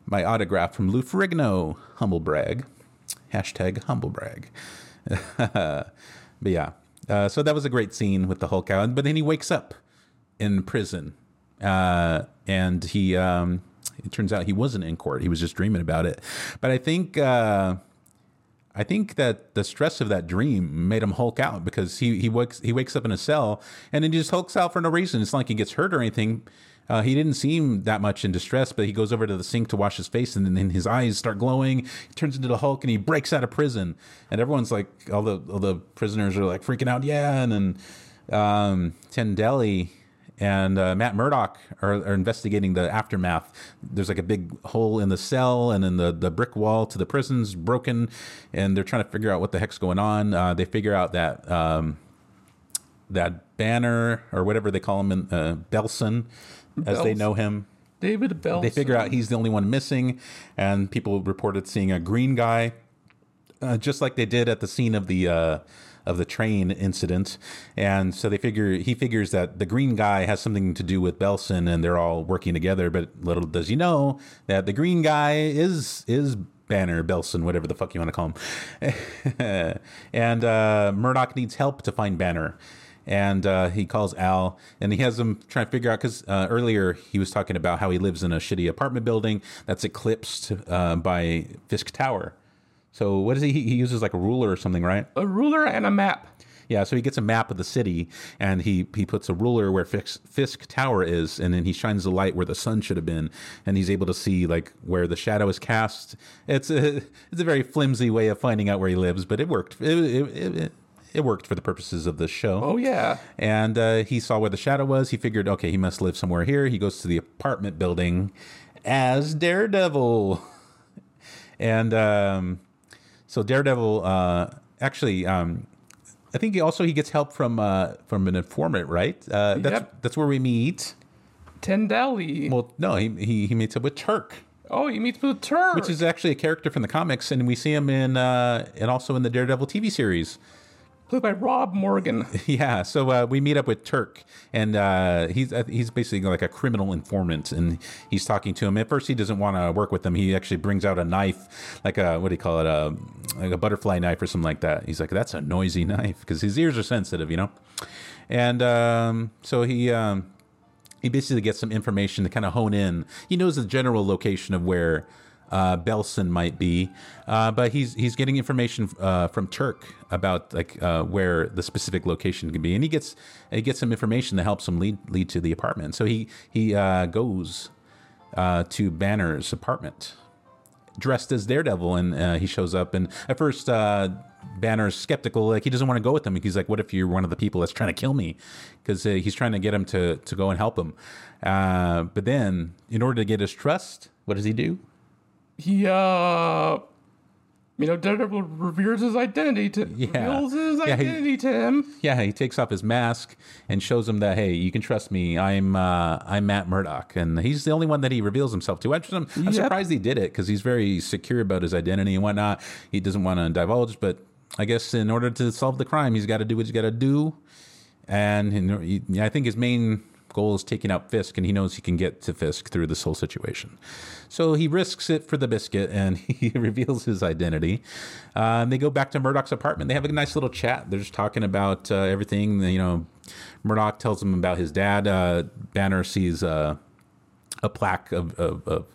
my autograph from Lou Ferrigno, humble brag, hashtag humble brag. (laughs) but yeah, uh, so that was a great scene with the Hulk out. But then he wakes up in prison, uh, and he um, it turns out he wasn't in court. He was just dreaming about it. But I think. Uh, I think that the stress of that dream made him hulk out because he he wakes he wakes up in a cell and then he just hulks out for no reason. It's not like he gets hurt or anything. Uh, he didn't seem that much in distress, but he goes over to the sink to wash his face, and then his eyes start glowing. He turns into the Hulk, and he breaks out of prison. And everyone's like, all the all the prisoners are like freaking out, yeah. And then um, Tendelli and uh, Matt Murdock are, are, investigating the aftermath. There's like a big hole in the cell, and then the, the brick wall to the prison's broken, and they're trying to figure out what the heck's going on. Uh, they figure out that um, that Banner or whatever they call him, in, uh, Belson, as they know him. David Belson. They figure out he's the only one missing, and people reported seeing a green guy, uh, just like they did at the scene of the uh, of the train incident. And so they figure he figures that the green guy has something to do with Belson and they're all working together. But little does he know that the green guy is is Banner, Belson, whatever the fuck you want to call him. (laughs) and uh, Murdock needs help to find Banner. And uh, he calls Al, and he has him trying to figure out because uh, earlier he was talking about how he lives in a shitty apartment building that's eclipsed uh, by Fisk Tower. So what is he? He uses like a ruler or something, right? A ruler and a map. Yeah, so he gets a map of the city and he he puts a ruler where Fisk, Fisk Tower is, and then he shines the light where the sun should have been, and he's able to see like where the shadow is cast. It's a (laughs) it's a very flimsy way of finding out where he lives, but it worked. It, it, it, it worked for the purposes of the show. Oh yeah. And uh, he saw where the shadow was. He figured, okay, he must live somewhere here. He goes to the apartment building as Daredevil, (laughs) and um, so Daredevil uh, actually. Um, I think he also he gets help from uh, from an informant, right? Uh, that's Yep. that's where we meet. Tendelli. Well, no, he he, he meets up with Turk, oh, he meets with Turk. which is actually a character from the comics, and we see him in uh, and also in the Daredevil TV series. Played by Rob Morgan. (laughs) Yeah, so uh, we meet up with Turk, and uh, he's uh, he's basically like a criminal informant, and he's talking to him. At first, he doesn't want to work with him. He actually brings out a knife, like a what do you call it, a like a butterfly knife or something like that. He's like, "That's a noisy knife," because his ears are sensitive, you know. And um, so he um, he basically gets some information to kind of hone in. He knows the general location of where uh, Belson might be, uh, but he's he's getting information uh, from Turk about like uh, where the specific location can be, and he gets he gets some information that helps him lead lead to the apartment. So he he uh, goes uh, to Banner's apartment dressed as Daredevil, and he shows up. And at first, uh, Banner's skeptical, like he doesn't want to go with him. He's like, "What if you're one of the people that's trying to kill me?" Because uh, he's trying to get him to to go and help him. Uh, but then, in order to get his trust, what does he do? He uh you know, Daredevil reveals his identity to Yeah. reveals his Yeah, he- identity to him. Yeah, he takes off his mask and shows him that hey, you can trust me. I'm uh, I'm Matt Murdock, and he's the only one that he reveals himself to. I'm, I'm Yep. surprised he did it because he's very secure about his identity and whatnot. He doesn't want to divulge, but I guess in order to solve the crime, he's got to do what he's got to do. And know, he- yeah, I think his main goal is taking out Fisk, and he knows he can get to Fisk through this whole situation. So he risks it for the biscuit, and (laughs) he reveals his identity. Uh, and they go back to Murdock's apartment. They have a nice little chat. They're just talking about uh, everything. You know, Murdoch tells him about his dad. Uh, Banner sees uh, a plaque of of of,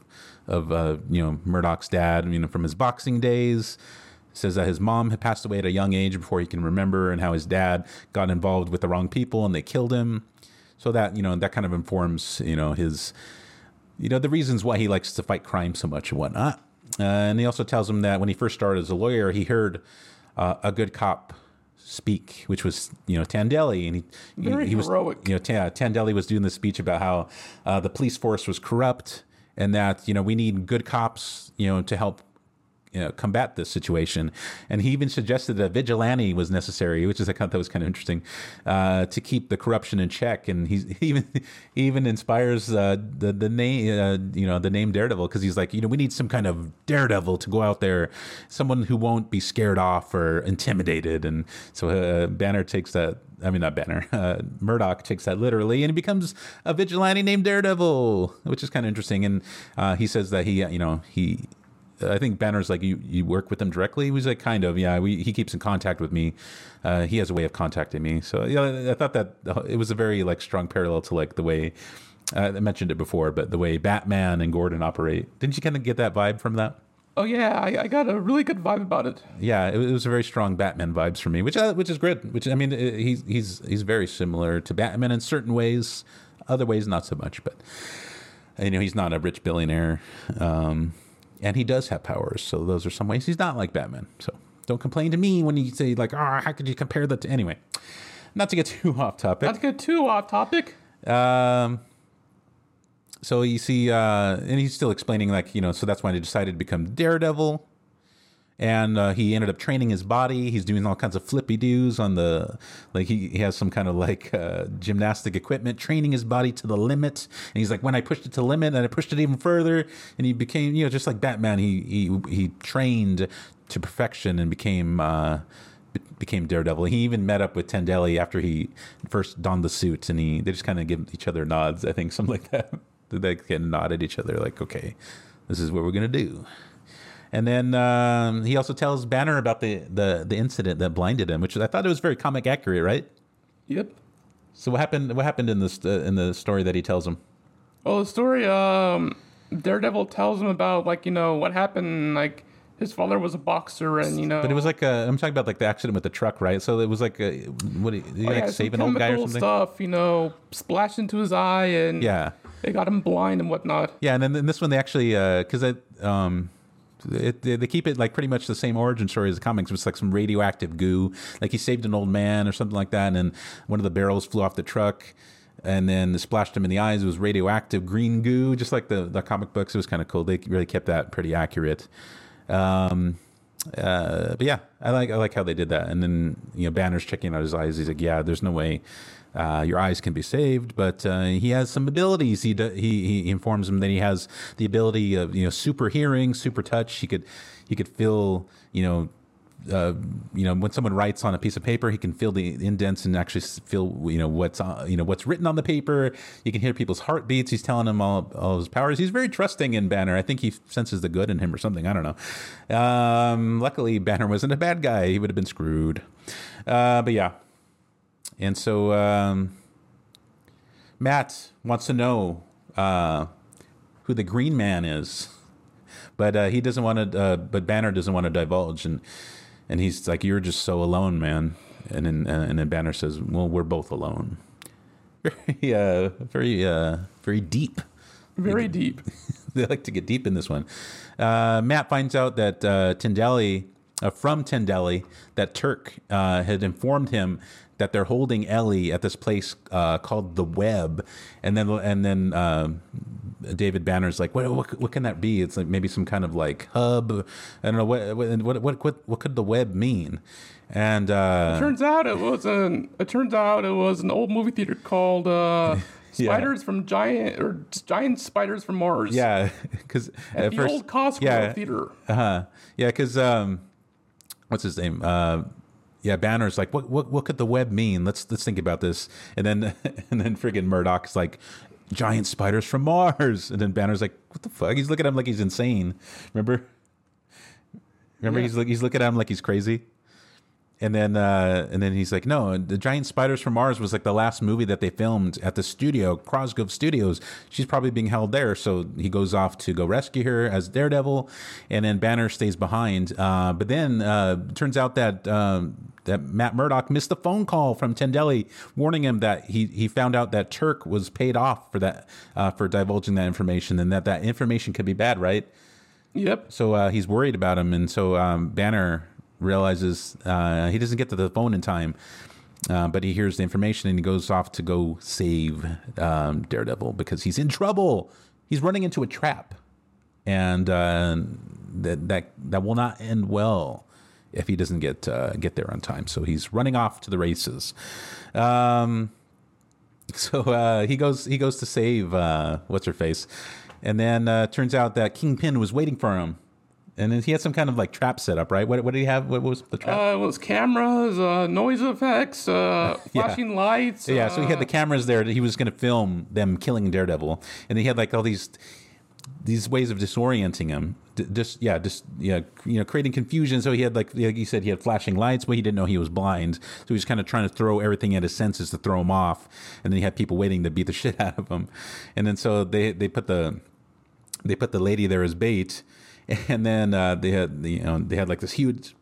of uh, you know Murdock's dad, you know, from his boxing days. Says that his mom had passed away at a young age before he can remember, and how his dad got involved with the wrong people and they killed him. So that you know that kind of informs you know his you know the reasons why he likes to fight crime so much and whatnot. Uh, and he also tells him that when he first started as a lawyer, he heard uh, a good cop speak, which was you know Tandelli, and he Very he, he was heroic. you know Ta- Tandelli was doing the speech about how uh, the police force was corrupt and that you know we need good cops you know to help you know, combat this situation. And he even suggested that vigilante was necessary, which is I thought that was kind of interesting uh, to keep the corruption in check. And he's, (laughs) he even he even inspires uh, the the name uh, you know the name Daredevil because he's like you know we need some kind of Daredevil to go out there, someone who won't be scared off or intimidated. And so uh, Banner takes that. I mean, not Banner. Uh, Murdock takes that literally, and he becomes a vigilante named Daredevil, which is kind of interesting. And uh, he says that he, you know, he I think Banner's like you. You work with him directly. He was like kind of yeah. We, he keeps in contact with me. Uh, he has a way of contacting me. So yeah, I thought that it was a very like strong parallel to like the way uh, I mentioned it before, but the way Batman and Gordon operate. Didn't you kind of get that vibe from that? Oh yeah, I, I got a really good vibe about it. Yeah, it, it was a very strong Batman vibes for me, which uh, which is good. Which I mean, it, he's he's he's very similar to Batman in certain ways, other ways not so much. But you know, he's not a rich billionaire. Um, and he does have powers. So those are some ways he's not like Batman. So don't complain to me when you say like, "Ah, oh, how could you compare that to?" Anyway, not to get (laughs) too off topic. Not to get too off topic. Um. So you see, uh, and he's still explaining like you know, so that's why he decided to become Daredevil and uh, he ended up training his body. He's doing all kinds of flippy doos on the like he, he has some kind of like uh, gymnastic equipment, training his body to the limit. And he's like, when I pushed it to limit, and I pushed it even further, and he became you know just like Batman. He he he trained to perfection and became. Uh, became Daredevil. He even met up with Tendelli after he first donned the suit, and he they just kind of give each other nods. I think (laughs) something like that. They can nod at each other, like, "Okay, this is what we're gonna do." And then um, he also tells Banner about the, the the incident that blinded him, which I thought it was very comic accurate, right? Yep. So what happened? What happened in this uh, in the story that he tells him? Well, the story, um, Daredevil tells him about like you know what happened, like his father was a boxer, and you know. But it was like i am talking about like the accident with the truck, right? So it was like a, what? Did he oh, like yeah, save an old guy or something? Stuff, you know, splashed into his eye, and yeah, it got him blind and whatnot. Yeah, and then in this one they actually because uh, it um it, they keep it like pretty much the same origin story as the comics. It's like some radioactive goo, like he saved an old man or something like that, and then one of the barrels flew off the truck, and then splashed him in the eyes. It was radioactive green goo, just like the the comic books. It was kind of cool. They really kept that pretty accurate. Um, uh, but yeah, I like I like how they did that. And then you know, Banner's checking out his eyes. He's like, yeah, there's no way uh, your eyes can be saved, but uh, he has some abilities. He, do, he he informs him that he has the ability of you know super hearing, super touch. He could he could feel you know uh, you know, when someone writes on a piece of paper, he can feel the indents and actually feel, you know, what's uh, you know what's written on the paper. You can hear people's heartbeats. He's telling him all, all his powers. He's very trusting in Banner. I think he senses the good in him or something. I don't know. Um, luckily, Banner wasn't a bad guy. He would have been screwed. Uh, but yeah, and so um, Matt wants to know uh, who the Green Man is, (laughs) but uh, he doesn't want to. Uh, but Banner doesn't want to divulge, and and he's like, "You're just so alone, man." And then and then Banner says, "Well, we're both alone." (laughs) Very, uh, very, uh, very deep. Very deep. (laughs) they like to get deep in this one. Uh, Matt finds out that uh, Tendelli, uh, from Tendelli, that Turk uh, had informed him that they're holding Ellie at this place uh, called the Web, and then and then uh, David Banner's like, what, what, what can that be? It's like maybe some kind of like hub. I don't know what what what what, what could the Web mean? And uh, it turns out it was an it turns out it was an old movie theater called. Uh, (laughs) spiders yeah. from giant or giant spiders from Mars. Yeah, (laughs) because at, at, the first, old Cosgrove yeah, theater. Uh huh. Yeah, because um, what's his name? Uh, yeah, Banner's like, what, what, what could the web mean? Let's let's think about this. And then (laughs) and then friggin' Murdock's like, giant spiders from Mars. And then Banner's like, what the fuck? He's looking at him like he's insane. Remember? Remember, yeah. he's he's looking at him like he's crazy. And then uh, and then he's like, no, the giant spiders from Mars was like the last movie that they filmed at the studio, Cosgrove Studios. She's probably being held there, so he goes off to go rescue her as Daredevil, and then Banner stays behind. Uh, but then uh, turns out that um, that Matt Murdock missed a phone call from Tendelli warning him that he he found out that Turk was paid off for that uh, for divulging that information, and that that information could be bad, right? Yep. So uh, he's worried about him, and so um, Banner realizes uh, he doesn't get to the phone in time. Uh, but he hears the information and he goes off to go save um, Daredevil because he's in trouble. He's running into a trap, and uh, that that that will not end well if he doesn't get uh, get there on time. So he's running off to the races. Um, so uh, he goes he goes to save uh, what's her face, and then uh, turns out that Kingpin was waiting for him. And then he had some kind of like trap set up, right? What, what did he have? What was the trap? Uh, it was cameras, uh, noise effects, uh, (laughs) flashing lights. Yeah, so he had the uh, cameras there. That he was going to film them killing Daredevil, and he had like all these these ways of disorienting him. D- just yeah, just yeah, you know, creating confusion. So he had like like you said, he had flashing lights, but he didn't know he was blind. So he was kind of trying to throw everything at his senses to throw him off, and then he had people waiting to beat the (laughs) shit out of him. And then so they they put the they put the lady there as bait, (laughs) and then uh, they had the you know they had like this huge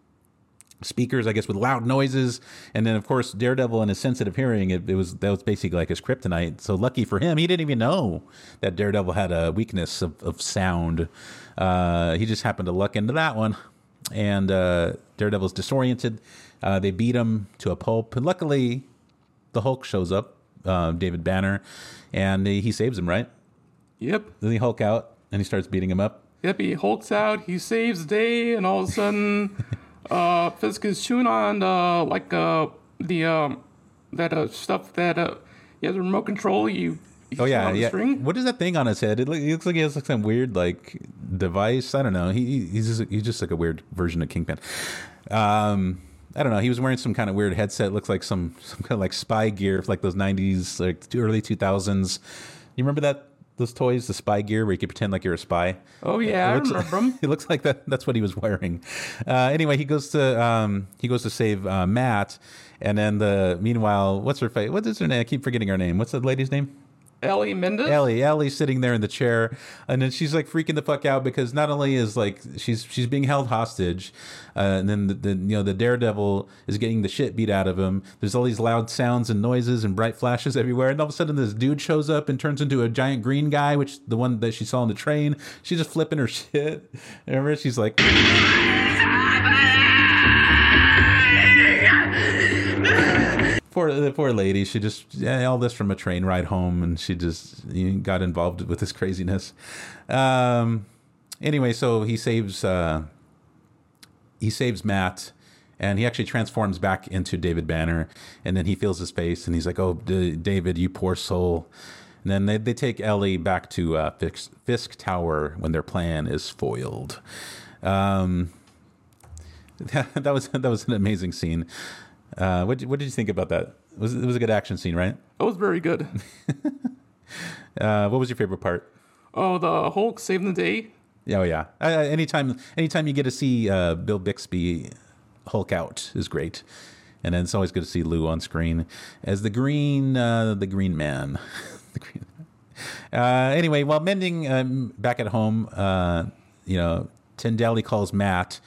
speakers, I guess, with loud noises, and then of course Daredevil and his sensitive hearing. It, it was that was basically like his kryptonite. So lucky for him, he didn't even know that Daredevil had a weakness of, of sound. Uh, he just happened to luck into that one, and uh, Daredevil's disoriented. Uh, they beat him to a pulp, and luckily, the Hulk shows up, uh, David Banner, and he, he saves him. Right? Yep. Then he Hulk out, and he starts beating him up. Yep, he hulks out, he saves the day, and all of a sudden, (laughs) uh, Fisk is chewing on, uh, like, uh, the, um, that, uh, stuff that, uh, he has a remote control, you, Oh yeah, yeah. string. What is that thing on his head? It, look, it looks like he has like some weird like device. I don't know. He he's just, he's just like a weird version of Kingpin. Um, I don't know. He was wearing some kind of weird headset. Looks like some some kind of like spy gear, like those '90s, like early 2000s. You remember that those toys, the spy gear, where you could pretend like you're a spy? Oh, yeah, I looks, remember (laughs) him. It looks like that. That's what he was wearing. Uh, anyway, he goes to um, he goes to save uh, Matt, and then the meanwhile, what's her face? What is her name? I keep forgetting her name. What's the lady's name? Ellie Mendez? Ellie, Ellie's sitting there in the chair, and then she's like freaking the fuck out because not only is like she's she's being held hostage, uh, and then the, the you know the Daredevil is getting the shit beat out of him. There's all these loud sounds and noises and bright flashes everywhere, and all of a sudden this dude shows up and turns into a giant green guy, which the one that she saw on the train. She's just flipping her (laughs) shit. Remember, she's like. Poor, the poor lady. She just all this from a train ride home, and she just got involved with this craziness. Um, anyway, so he saves uh, he saves Matt, and he actually transforms back into David Banner, and then he feels his face, and he's like, "Oh, D- David, you poor soul." And then they, they take Ellie back to uh, Fisk, Fisk Tower when their plan is foiled. Um, that, (laughs) that was that was an amazing scene. Uh, what what did you think about that? It was it was a good action scene, right? That was very good. (laughs) Uh, what was your favorite part? Oh, the Hulk saving the day. Oh yeah. Uh, anytime anytime you get to see uh, Bill Bixby Hulk out is great, and then it's always good to see Lou on screen as the green uh, the Green Man. (laughs) the green. Uh, anyway, while mending um, back at home, uh, you know, Tendelli calls Matt.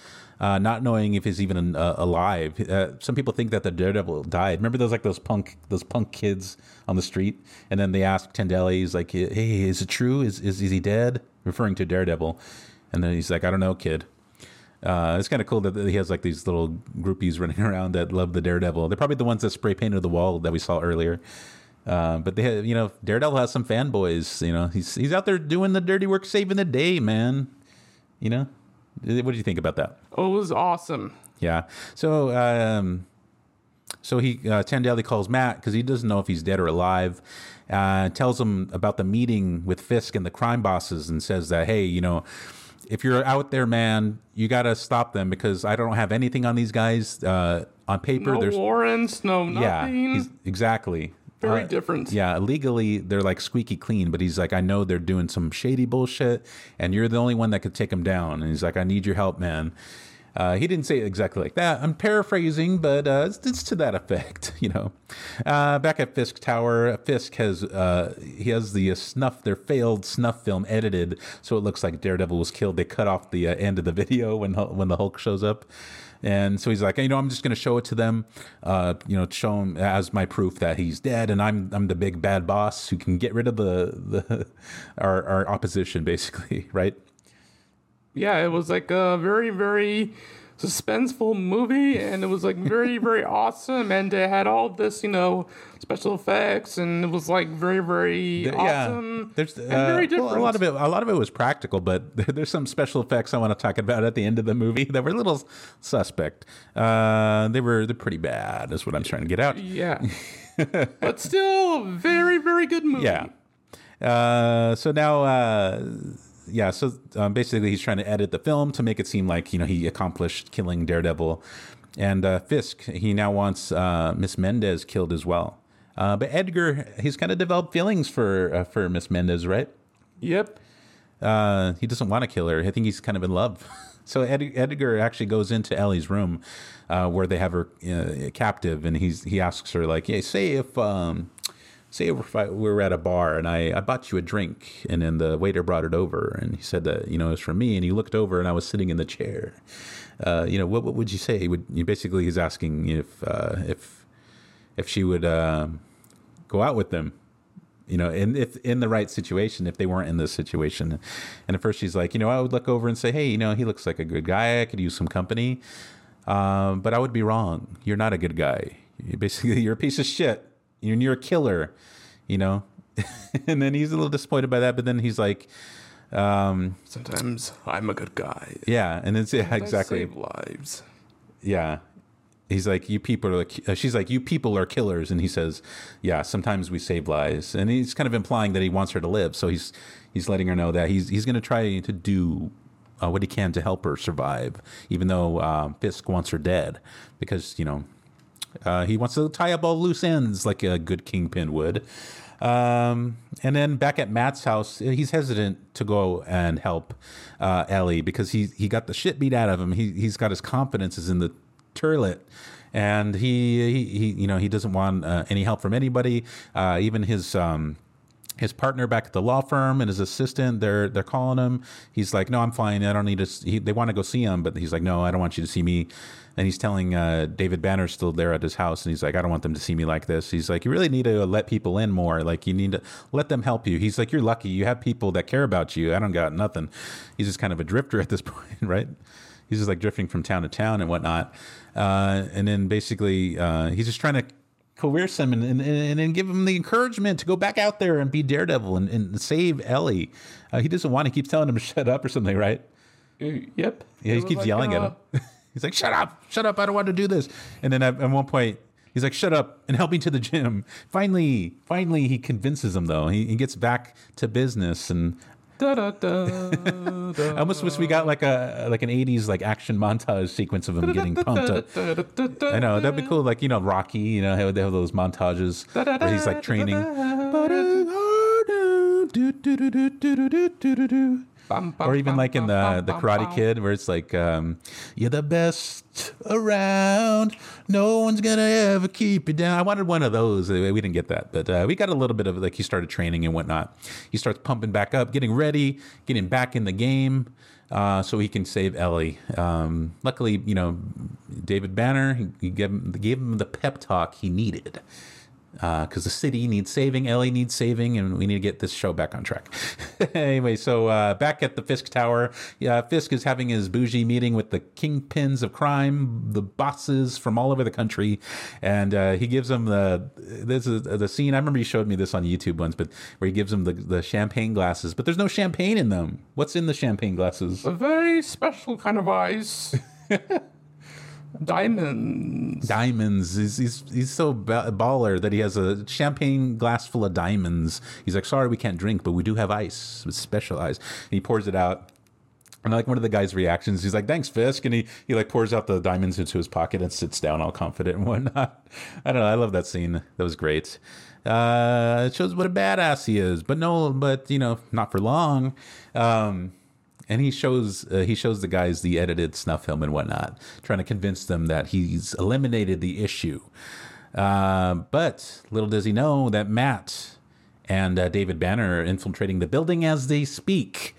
Uh, not knowing if he's even uh, alive, uh, some people think that the Daredevil died. Remember those like those punk those punk kids on the street, and then they ask Tendelli, he's like, "Hey, is it true? Is is, is he dead?" Referring to Daredevil, and then he's like, "I don't know, kid." Uh, it's kind of cool that he has like these little groupies running (laughs) around that love the Daredevil. They're probably the ones that spray painted the wall that we saw earlier. Uh, but they, have, you know, Daredevil has some fanboys. You know, he's he's out there doing the dirty work, saving the day, man. You know, what do you think about that? Oh, it was awesome. Yeah. So, um, so he uh, Tandelli calls Matt because he doesn't know if he's dead or alive. Uh, tells him about the meeting with Fisk and the crime bosses, and says that hey, you know, if you're out there, man, you got to stop them because I don't have anything on these guys uh, on paper. No There's warrants, no yeah, nothing. he's, exactly. Very Uh, different. Yeah, legally they're like squeaky clean, but he's like, I know they're doing some shady bullshit, and you're the only one that could take them down. And he's like, I need your help, man. Uh, he didn't say it exactly like that. I'm paraphrasing, but uh, it's, it's to that effect, (laughs) you know. Uh, back at Fisk Tower, Fisk has uh, he has the uh, snuff, their failed snuff film edited, so it looks like Daredevil was killed. They cut off the uh, end of the (laughs) video when when the Hulk shows up. And so he's like, you know, I'm just going to show it to them, uh, you know, show him as my proof that he's dead, and I'm I'm the big bad boss who can get rid of the the (laughs) our, our opposition, (laughs) basically, right? yeah, it was like a very, very suspenseful movie, and it was like very, very (laughs) awesome, and it had all this, you know, special effects, and it was like very, very awesome. There's and uh, very well, a lot of it. A lot of it was practical, but (laughs) there's some special effects I want to talk about at the end of the movie (laughs) that were a little suspect. Uh, they were they're pretty bad. Is what I'm trying to get out. Yeah, but still, very, very good movie. Yeah. Uh, so now, uh, yeah. So um, basically, he's trying to edit the film to make it seem like you know he accomplished killing Daredevil, and uh, Fisk. He now wants uh, Miss Mendez killed as well. Uh, but Edgar, he's kind of developed feelings for uh, for Miss Mendez, right? Yep. uh, he doesn't want to kill her. I think he's kind of in love. (laughs) So Ed, Edgar actually goes into Ellie's room uh, where they have her uh, captive, and he's he asks her like, "Yeah, say if um, say if I, we were at a bar and I, I bought you a drink, and then the waiter brought it over, and he said that you know it was for me, and he looked over, and I was sitting in the chair. Uh, you know, what what would you say? Would you basically he's asking if uh, if if she would um go out with them you know, in if in the right situation, if they weren't in this situation. And at first she's like, you know, I would look over and say, hey, you know, he looks like a good guy. I could use some company. Um, but I would be wrong. You're not a good guy. You basically, (laughs) you're a piece of shit. You're, you're a killer, you know? (laughs) and then he's a little disappointed by that. But then he's like, um, Sometimes I'm a good guy. yeah. And it's yeah, exactly. save lives. Yeah. He's like, you people are like, uh, she's like, you people are killers. And he says, yeah, sometimes we save lives. And he's kind of implying that he wants her to live. So he's, he's letting her know that he's, he's going to try to do uh, what he can to help her survive, even though uh, Fisk wants her dead because, you know, uh, he wants to tie up all loose ends like a good kingpin would. Um, and then back at Matt's house, he's hesitant to go and help uh, Ellie because he he got the shit beat out of him. He he's got his confidence is in the toilet, and he he, he you know he doesn't want uh, any help from anybody, uh, even his. Um, his partner back at the law firm and his assistant they're they're calling him. He's like no i'm fine. I don't need to he, they want to go see him but he's like no i don't want you to see me. And he's telling uh, david banner's still there at his house and he's like i don't want them to see me like this. He's like you really need to let people in more. Like you need to let them help you. He's like you're lucky. You have people that care about you. I don't got nothing. He's just kind of a drifter (laughs) at this point right? He's just like drifting from town to town and whatnot. Uh, and then basically uh, he's just trying to coerce him and, and, and, and give him the encouragement to go back out there and be Daredevil and, and save Ellie. Uh, he doesn't want. to keeps telling him to (laughs) shut up or something, right? Yep. Yeah, he keeps like, yelling uh, at him. (laughs) He's like, "Shut up, shut up! I don't want to do this." And then at, at one point, he's like, "Shut up and help me to the gym." Finally, finally, he convinces him though. He, he gets back to business, and Da, da, da, I almost wish we got like a like an '80s like action montage sequence of him getting pumped up. I know that'd be cool. Like you know, Rocky. You know how they have those montages where he's like training. Bum, bum, Or even bum, like in the the Karate. Kid, where it's like, um, "You're the best around. No one's gonna ever keep you down." I wanted one of those. Uh, We didn't get that, but uh, we got a little bit of like he started training and whatnot. He starts pumping back up, getting ready, getting back in the game. Uh, so he can save Ellie. Um, luckily, you know, David Banner he, he gave, him, gave him the pep talk he needed because the city needs saving, Ellie needs saving, and we need to get this show back on track. (laughs) anyway, so uh, back at the Fisk Tower, Fisk is having his bougie meeting with the kingpins of crime, the bosses from all over the country, and uh, he gives them the this is the scene. I remember you showed me this on YouTube once, but where he gives them the, the champagne glasses, but there's no champagne in them. What's in the champagne glasses? A very special kind of ice. (laughs) Diamonds. diamonds. He's he's, he's so baller that he has a champagne glass full of diamonds. He's like, sorry, we can't drink, but we do have ice, with special ice. And he pours it out. And like one of the guy's reactions. He's like, "Thanks, Fisk," and he he like pours out the diamonds into his pocket and sits down all confident and whatnot. (laughs) I don't know. I love that scene. That was great. Uh, it shows what a badass he is. But no, but you know, not for long. Um, and he shows uh, he shows the guys the edited snuff film and whatnot, trying to convince them that he's eliminated the issue. Uh, but little does he know that Matt and uh, David Banner are infiltrating the building as they speak.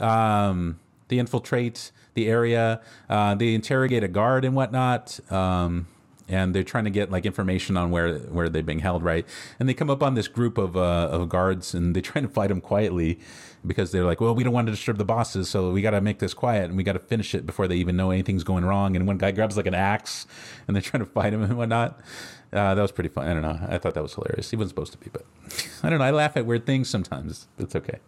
Um, they infiltrate the area. Uh, they interrogate a guard and whatnot. Um, and they're trying to get like information on where where they're being held, right? And they come up on this group of uh, of guards, and they're trying to fight them quietly because they're like, well, we don't want to disturb the bosses, so we got to make this quiet and we got to finish it before they even know anything's going wrong. And one guy grabs like an axe, and they're trying to fight him and whatnot. Uh, that was pretty fun. I don't know. I thought that was hilarious. He wasn't supposed to be, but (laughs) I don't know. I laugh at weird things sometimes. It's okay.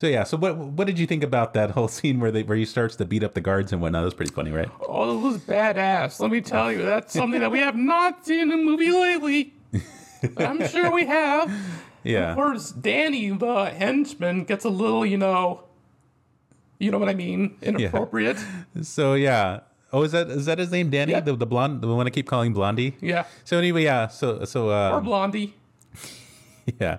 So yeah. So what what did you think about that whole (laughs) scene where they where he starts to beat up the guards and whatnot? That was pretty funny, right? Oh, it was badass. Let me tell you, that's something that we have not seen in a movie lately. (laughs) I'm sure we have. Yeah. Of course, Danny, the henchman, gets a little, you know, you know what I mean, inappropriate. So yeah. Oh, is that is that his name, Danny? Yeah. The the blonde, the one I keep calling Blondie. Yeah. So anyway, yeah. So so uh, Or Blondie. (laughs) Yeah.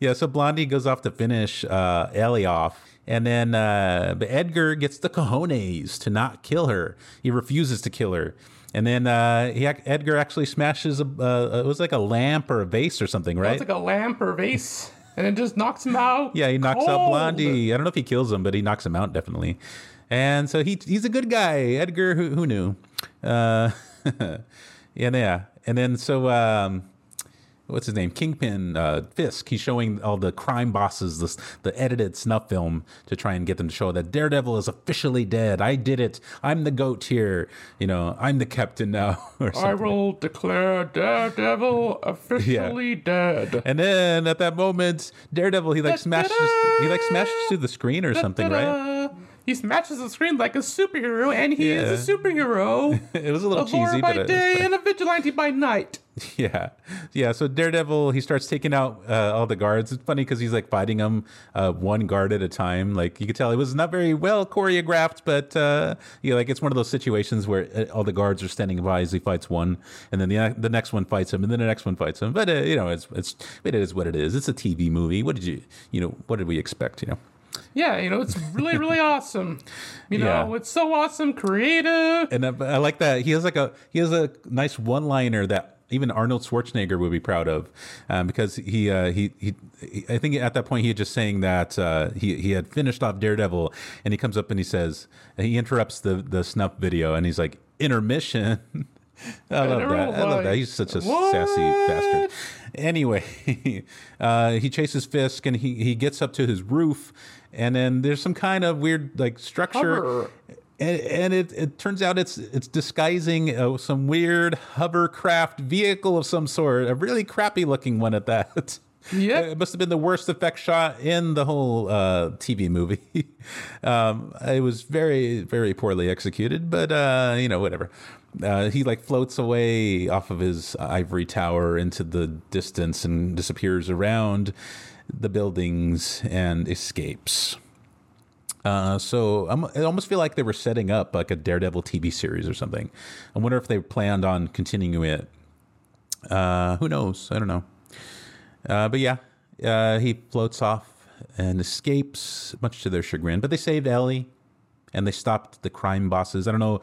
Yeah. So Blondie goes off to finish uh, Ellie off. And then uh, but Edgar gets the cojones to not kill her. He refuses to kill her. And then uh, he, Edgar actually smashes a, uh, it was like a lamp or a vase or something, right? It's like a lamp or vase, and it just knocks him out. yeah, he knocks out. Blondie. I don't know if he kills him, but he knocks him out definitely. And so he he's a good guy. Edgar, who, who knew? Uh, (laughs) yeah, yeah. And then so um, what's his name? Kingpin uh, Fisk. He's showing all the crime bosses this the edited snuff film to try and get them to show that Daredevil is officially dead. I did it. I'm the goat here. You know, I'm the captain now. (laughs) Or I will declare Daredevil (laughs) officially dead. And then at that moment, Daredevil he like smashes he like smashes through the screen or something, right? He smashes the screen like a superhero, and he Yeah. is a superhero. (laughs) It was a little a cheesy, by but day and a vigilante by night. (laughs) Yeah, yeah. So Daredevil, he starts taking out uh, all the guards. It's funny because he's like fighting them uh, one guard at a time. Like you could tell, it was not very well choreographed, but uh, yeah, like it's one of those situations where uh, all the guards are standing by as he fights one, and then the the next one fights him, and then the next one fights him. But uh, you know, it's it's it is what it is. It's a TV movie. What did you you know? What did we expect? You know. Yeah, you know, it's really, really awesome. You know, Yeah. it's so awesome, creative. And I, I like that he has like a he has a nice one liner that even Arnold Schwarzenegger would be proud of, um, because he, uh, he he he I think at that point he had just saying that uh, he he had finished off Daredevil, and he comes up and he says and he interrupts the the snuff video and he's like intermission. (laughs) I love that. I love that. He's such a What? sassy bastard. Anyway, (laughs) uh, he chases Fisk and he, he gets up to his roof, and then there's some kind of weird like structure Hover. and, and it, it turns out it's it's disguising uh, some weird hovercraft vehicle of some sort, a really crappy looking one at that. Yeah, (laughs) It must have been the worst effect shot in the whole uh, TV movie. (laughs) um, it was very, very poorly executed, but uh, you know, whatever. Uh, he like floats away off of his ivory tower into the distance and disappears around the buildings and escapes. Uh, so I'm, I almost feel like they were setting up like a Daredevil TV series or something. I wonder if they planned on continuing it. Uh, who knows? I don't know. Uh, but yeah, uh, he floats off and escapes, much to their chagrin. But they saved Ellie, and they stopped the crime bosses. I don't know.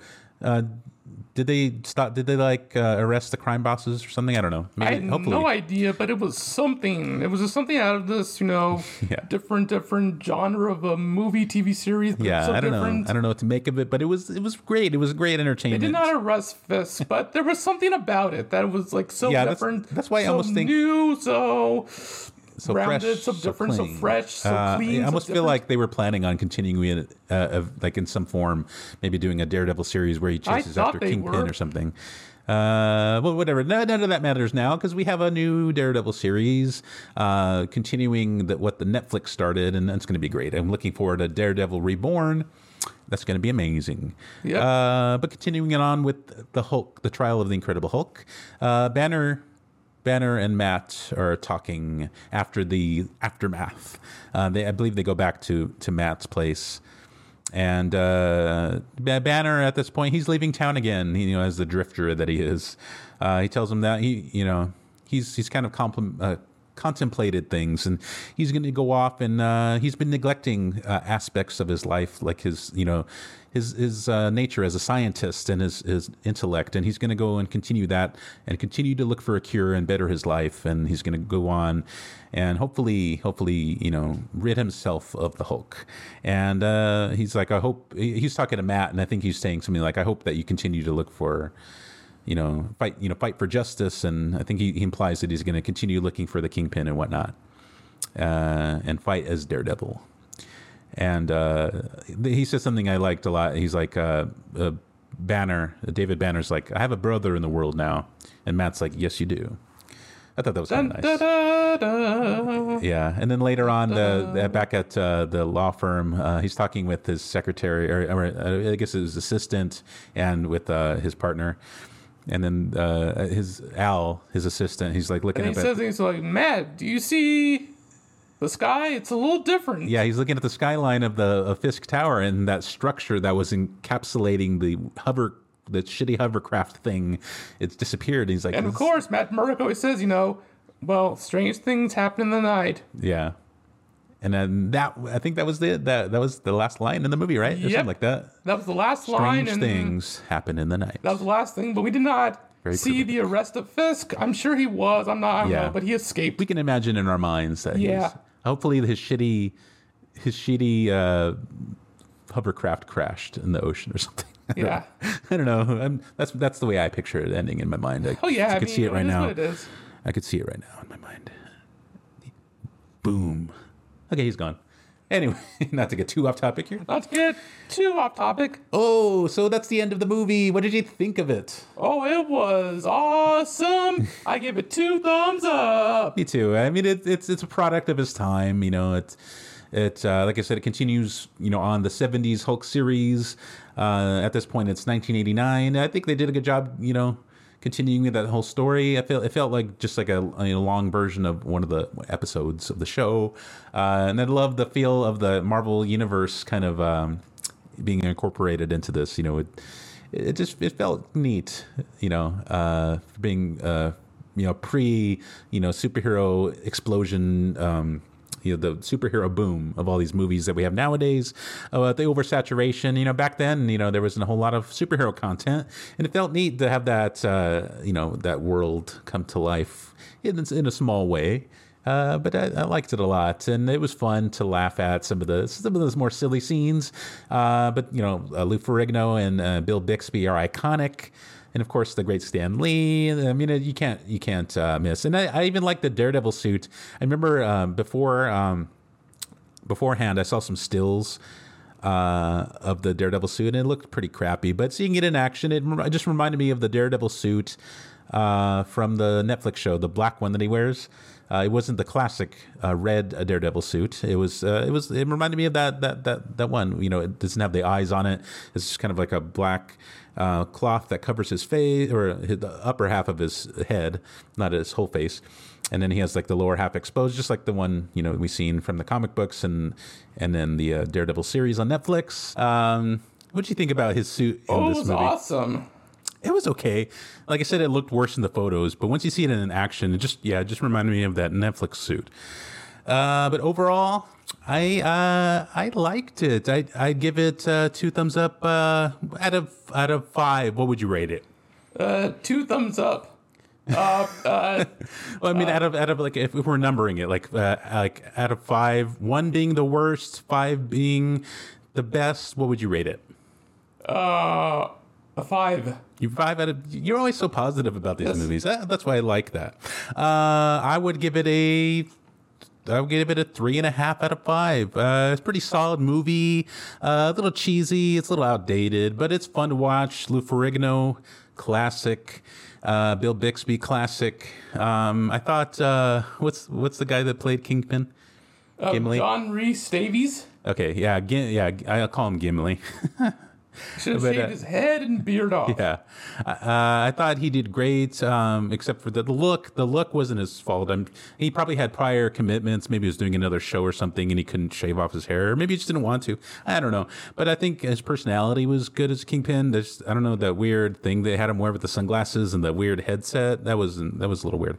Did they stop? Did they like uh, arrest the crime bosses or something? I don't know. I had no idea, but it was something. It was just something out of this, you know, (laughs) Yeah. different, different genre of a movie, TV series. Yeah, so I don't different. know. I don't know what to make of it, but it was it was great. It was great entertainment. They did not arrest Fisk, but there was something about it that was like so Yeah, that's- different. that's why I so almost think- new, so so rounded, fresh, so different, so clean. fresh, so Uh, clean, I so almost feel different. like they were planning on continuing it, uh, of, like in some form, maybe doing a Daredevil series where he chases after Kingpin were. or something. Uh, well, whatever. No, none of that matters now because we have a new Daredevil series, uh, continuing the, what the Netflix started, and that's going to be great. I'm looking forward to Daredevil Reborn. That's going to be amazing. Yep. Uh, but continuing it on with the Hulk, the trial of the Incredible Hulk, uh, Banner Banner and Matt are talking after the aftermath. Uh, they, I believe they go back to to Matt's place, and uh, Banner at this point he's leaving town again. You know, as the drifter that he is, uh, he tells him that he, you know, he's he's kind of compl- uh, contemplated things, and he's going to go off and uh, he's been neglecting uh, aspects of his life, like his, you know, his his uh, nature as a scientist and his his intellect, and he's going to go and continue that and continue to look for a cure and better his life, and he's going to go on and hopefully hopefully you know rid himself of the Hulk. And uh, he's like, I hope he's talking to Matt, and I think he's saying something like, I hope that you continue to look for you know, fight, you know, fight for justice, and I think he, he implies that he's going to continue looking for the kingpin and whatnot, uh, and fight as Daredevil. And uh, he says something I liked a lot. He's like, uh, uh, Banner, David Banner's like, I have a brother in the world now, and Matt's like, Yes, you do. I thought that was kind of nice. da, da, da. Yeah, and then later on, the, the- back at uh, the law firm, uh, he's talking with his secretary, or, or uh, I guess his assistant, and with uh, his partner, and then uh, his Al, his assistant. He's like looking And he up. At, says, he's like, Matt, do you see the sky? It's a little different. yeah, he's looking at the skyline of the of Fisk Tower and that structure that was encapsulating the hover, the shitty hovercraft thing. It's disappeared. He's like, And of course, Matt Murdock always says, you know, well, strange things happen in the night. yeah. And then that, I think that was the that that was the last line in the movie, right? Or Yep. something like that. That was the last line. Strange things happen in the night. That was the last thing, but we did not Very see the arrest of Fisk. I'm sure he was. I'm not, I don't Yeah. know, but he escaped. we can imagine in our minds that Yeah. he's hopefully his shitty his shitty uh hovercraft crashed in the ocean or something (laughs) I don't- Yeah. i don't know I'm, that's that's the way i picture it ending in my mind I, Oh, yeah. i I could mean, see it right now it is. i could see it right now in my mind boom okay he's gone anyway (laughs) not to get too off topic here Not to get too off topic. oh so that's the end of the movie what did you think of it Oh, it was awesome. (laughs) I give it two thumbs up. Me too. I mean, it, it's it's a product of his time. You know, it's it uh, like I said, it continues. You know, on the '70s Hulk series. Uh, at this point, it's 1989. I think they did a good job. You know, continuing that whole story. I felt it felt like just like a, a long version of one of the episodes of the show. Uh, and I love the feel of the Marvel universe kind of um, being incorporated into this. You know, it it just it felt neat. You know, uh, being uh, you know pre you know superhero explosion. Um, you know the superhero boom of all these movies that we have nowadays, uh, the oversaturation. You know, back then, you know, there wasn't a whole lot of superhero content, and it felt neat to have that, uh, you know, that world come to life in in a small way. Uh, but I, I liked it a lot, and it was fun to laugh at some of the some of those more silly scenes. Uh, but you know, uh, Lou Ferrigno and uh, Bill Bixby are iconic, and of course the great Stan Lee. I mean, you can't you can't uh, miss. And I, I even like the Daredevil suit. I remember um, before um, beforehand, I saw some stills uh, of the Daredevil suit, and it looked pretty crappy. But seeing it in action, it, just reminded me of the Daredevil suit uh, from the Netflix show, the black one that he wears. Uh, it wasn't the classic uh, red uh, Daredevil suit. It was. Uh, it was. It reminded me of that that that that one. You know, it doesn't have the eyes on it. It's just kind of like a black uh, cloth that covers his face or his, the upper half of his head, not his whole face. And then he has like the lower half exposed, just like the one you know we've seen from the comic books and and then the uh, Daredevil series on Netflix. Um, what do you think about his suit in Oh, it was movie? awesome. It was okay. Like I said, it looked worse in the photos, but once you see it in action, it just yeah, it just reminded me of that Netflix suit. Uh, but overall, I uh, I liked it. I I give it uh, two thumbs up uh, out of out of five. What would you rate it? Uh, two thumbs up. Uh, uh, (laughs) Well, I mean, out of out of like if, if we're numbering it, like uh, like out of five, one being the worst, five being the best. What would you rate it? uh, a five. You five out of. You're always so positive about these movies. That, that's why I like that. Uh, I would give it a. I would give it a three and a half out of five. Uh, it's a pretty solid movie. Uh, a little cheesy. It's a little outdated, but it's fun to watch. Lou Ferrigno, classic. Uh, Bill Bixby, classic. Um, I thought. Uh, what's what's the guy that played Kingpin? Uh, Gimli? John Rhys-Davies. Okay, yeah, Gim- yeah. I'll call him Gimli. (laughs) Should have shaved uh, his head and beard off. Yeah, uh, I thought he did great, um, except for the, the look. The look wasn't his fault. I'm, he probably had prior commitments. Maybe he was doing another show or something, and he couldn't shave off his hair. Or maybe he just didn't want to. I don't know. But I think his personality was good as Kingpin. There's, I don't know, that weird thing they had him wear with the sunglasses and the weird headset. That was that was a little weird.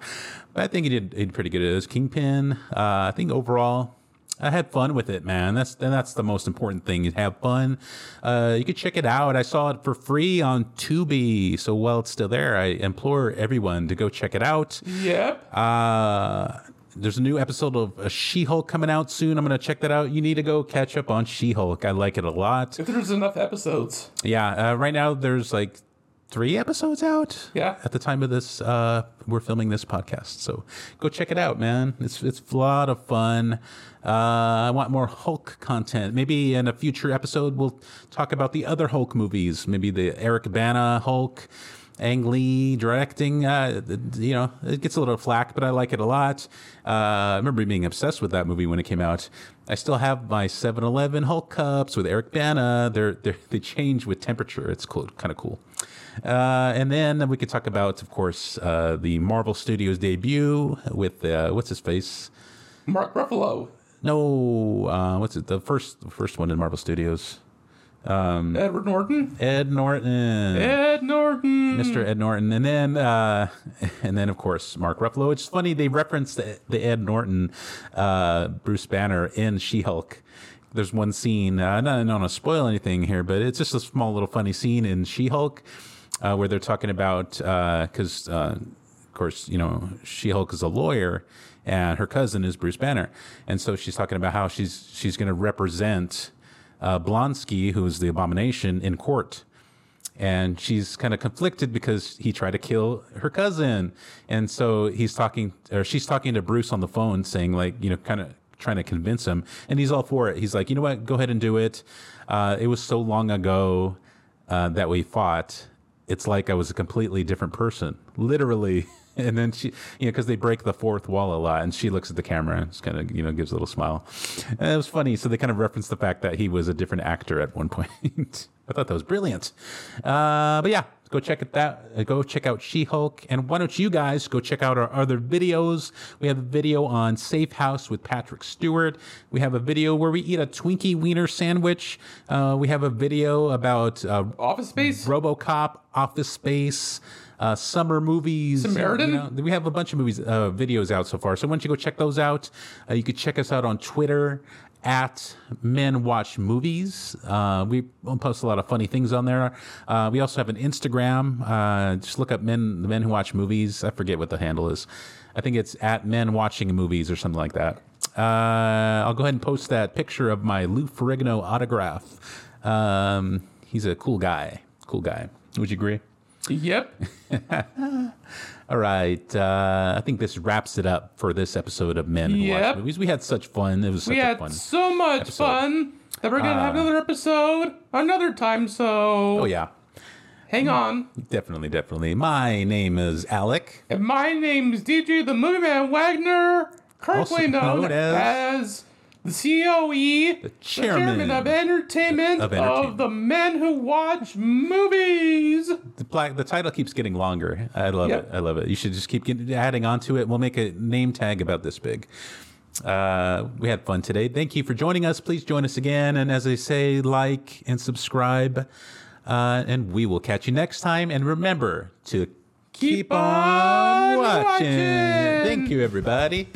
But I think he did, he did pretty good as Kingpin. Uh, I think overall. I had fun with it, man. That's and that's the most important thing. You have fun. Uh, you can check it out. I saw it for free on Tubi. So while it's still there, I implore everyone to go check it out. Yep. Uh, there's a new episode of uh, She-Hulk coming out soon. I'm gonna check that out. You need to go catch up on She-Hulk. I like it a lot. if there's enough episodes. Yeah, uh, right now there's like three episodes out. Yeah. At the time of this, uh, we're filming this podcast, so go check it out, man. It's it's a lot of fun. Uh, I want more Hulk content. Maybe in a future episode, we'll talk about the other Hulk movies. Maybe the Eric Bana Hulk. Ang Lee directing, uh, you know, it gets a little flack, but I like it a lot. Uh, I remember being obsessed with that movie when it came out. I still have my 7-Eleven Hulk cups with Eric Bana. They're, they're they change with temperature. It's cool, kind of cool. Uh, and then we could talk about, of course, uh, the Marvel Studios debut with uh, what's his face? Mark Ruffalo, No, uh, what's it? The first first one in Marvel Studios. Edward Norton, Ed Norton. Ed Norton. Mr. Ed Norton, and then uh, (laughs) and then of course Mark Ruffalo. It's funny they referenced the, the Ed Norton, uh, Bruce Banner in She-Hulk. There's one scene. Uh, I don't want to spoil anything here, but it's just a small little funny scene in She-Hulk uh, where they're talking about because uh, of course you know She-Hulk is a lawyer and her cousin is Bruce Banner, and so she's talking about how she's she's going to represent uh, Blonsky, who is the Abomination, in court. And she's kind of conflicted because he tried to kill her cousin. And so he's talking or she's talking to bruce on the phone saying like you know kind of trying to convince him. And he's all for it. He's like you know what? Go ahead and do it. Uh, it was so long ago uh, that we fought it's like i was a completely different person literally. (laughs) And then she you know because they break the fourth wall a lot and she looks at the camera and just kind of you know gives a little smile. And it was funny so they kind of referenced the fact that he was a different actor at one (laughs) point. I thought that was brilliant. Uh, but yeah go check it that uh, go check out she-hulk and why don't you guys go check out our other videos we have a video on safe house with patrick stewart we have a video where we eat a twinkie wiener sandwich uh, we have a video about uh, Office Space. RoboCop, Office Space, uh, summer movies. Samaritan? You know, we have a bunch of movies, uh, videos out so far. So why don't you go check those out? Uh, you could check us out on Twitter at Men Watch Movies. Uh, we post a lot of funny things on there. Uh, we also have an Instagram. Uh, just look up Men the Men Who Watch Movies. I forget what the handle is. I think it's at Men Watching Movies or something like that. Uh, I'll go ahead and post that picture of my Lou Ferrigno autograph. Um, he's a cool guy. Cool guy. Would you agree? Yep. (laughs) All right. Uh, I think this wraps it up for this episode of Men Who Watch Movies. We had such fun. It was such We a had fun. so much episode. Uh, fun that we're gonna have another episode another time. So Oh yeah, hang on. definitely, definitely. My name is Alec. And my name's DJ the Movie Man Wagner, currently known, known as- as, the COE, the chairman of entertainment of of, the men who watch movies. The black. The title keeps getting longer. I love Yep. it. I love it. You should just keep getting, adding on to it. We'll make a name tag about this big. Uh, we had fun today. Thank you for joining us. Please join us again. And as I say, like and subscribe. Uh, and we will catch you next time. And remember to keep, on on watching. watching. Thank you, everybody.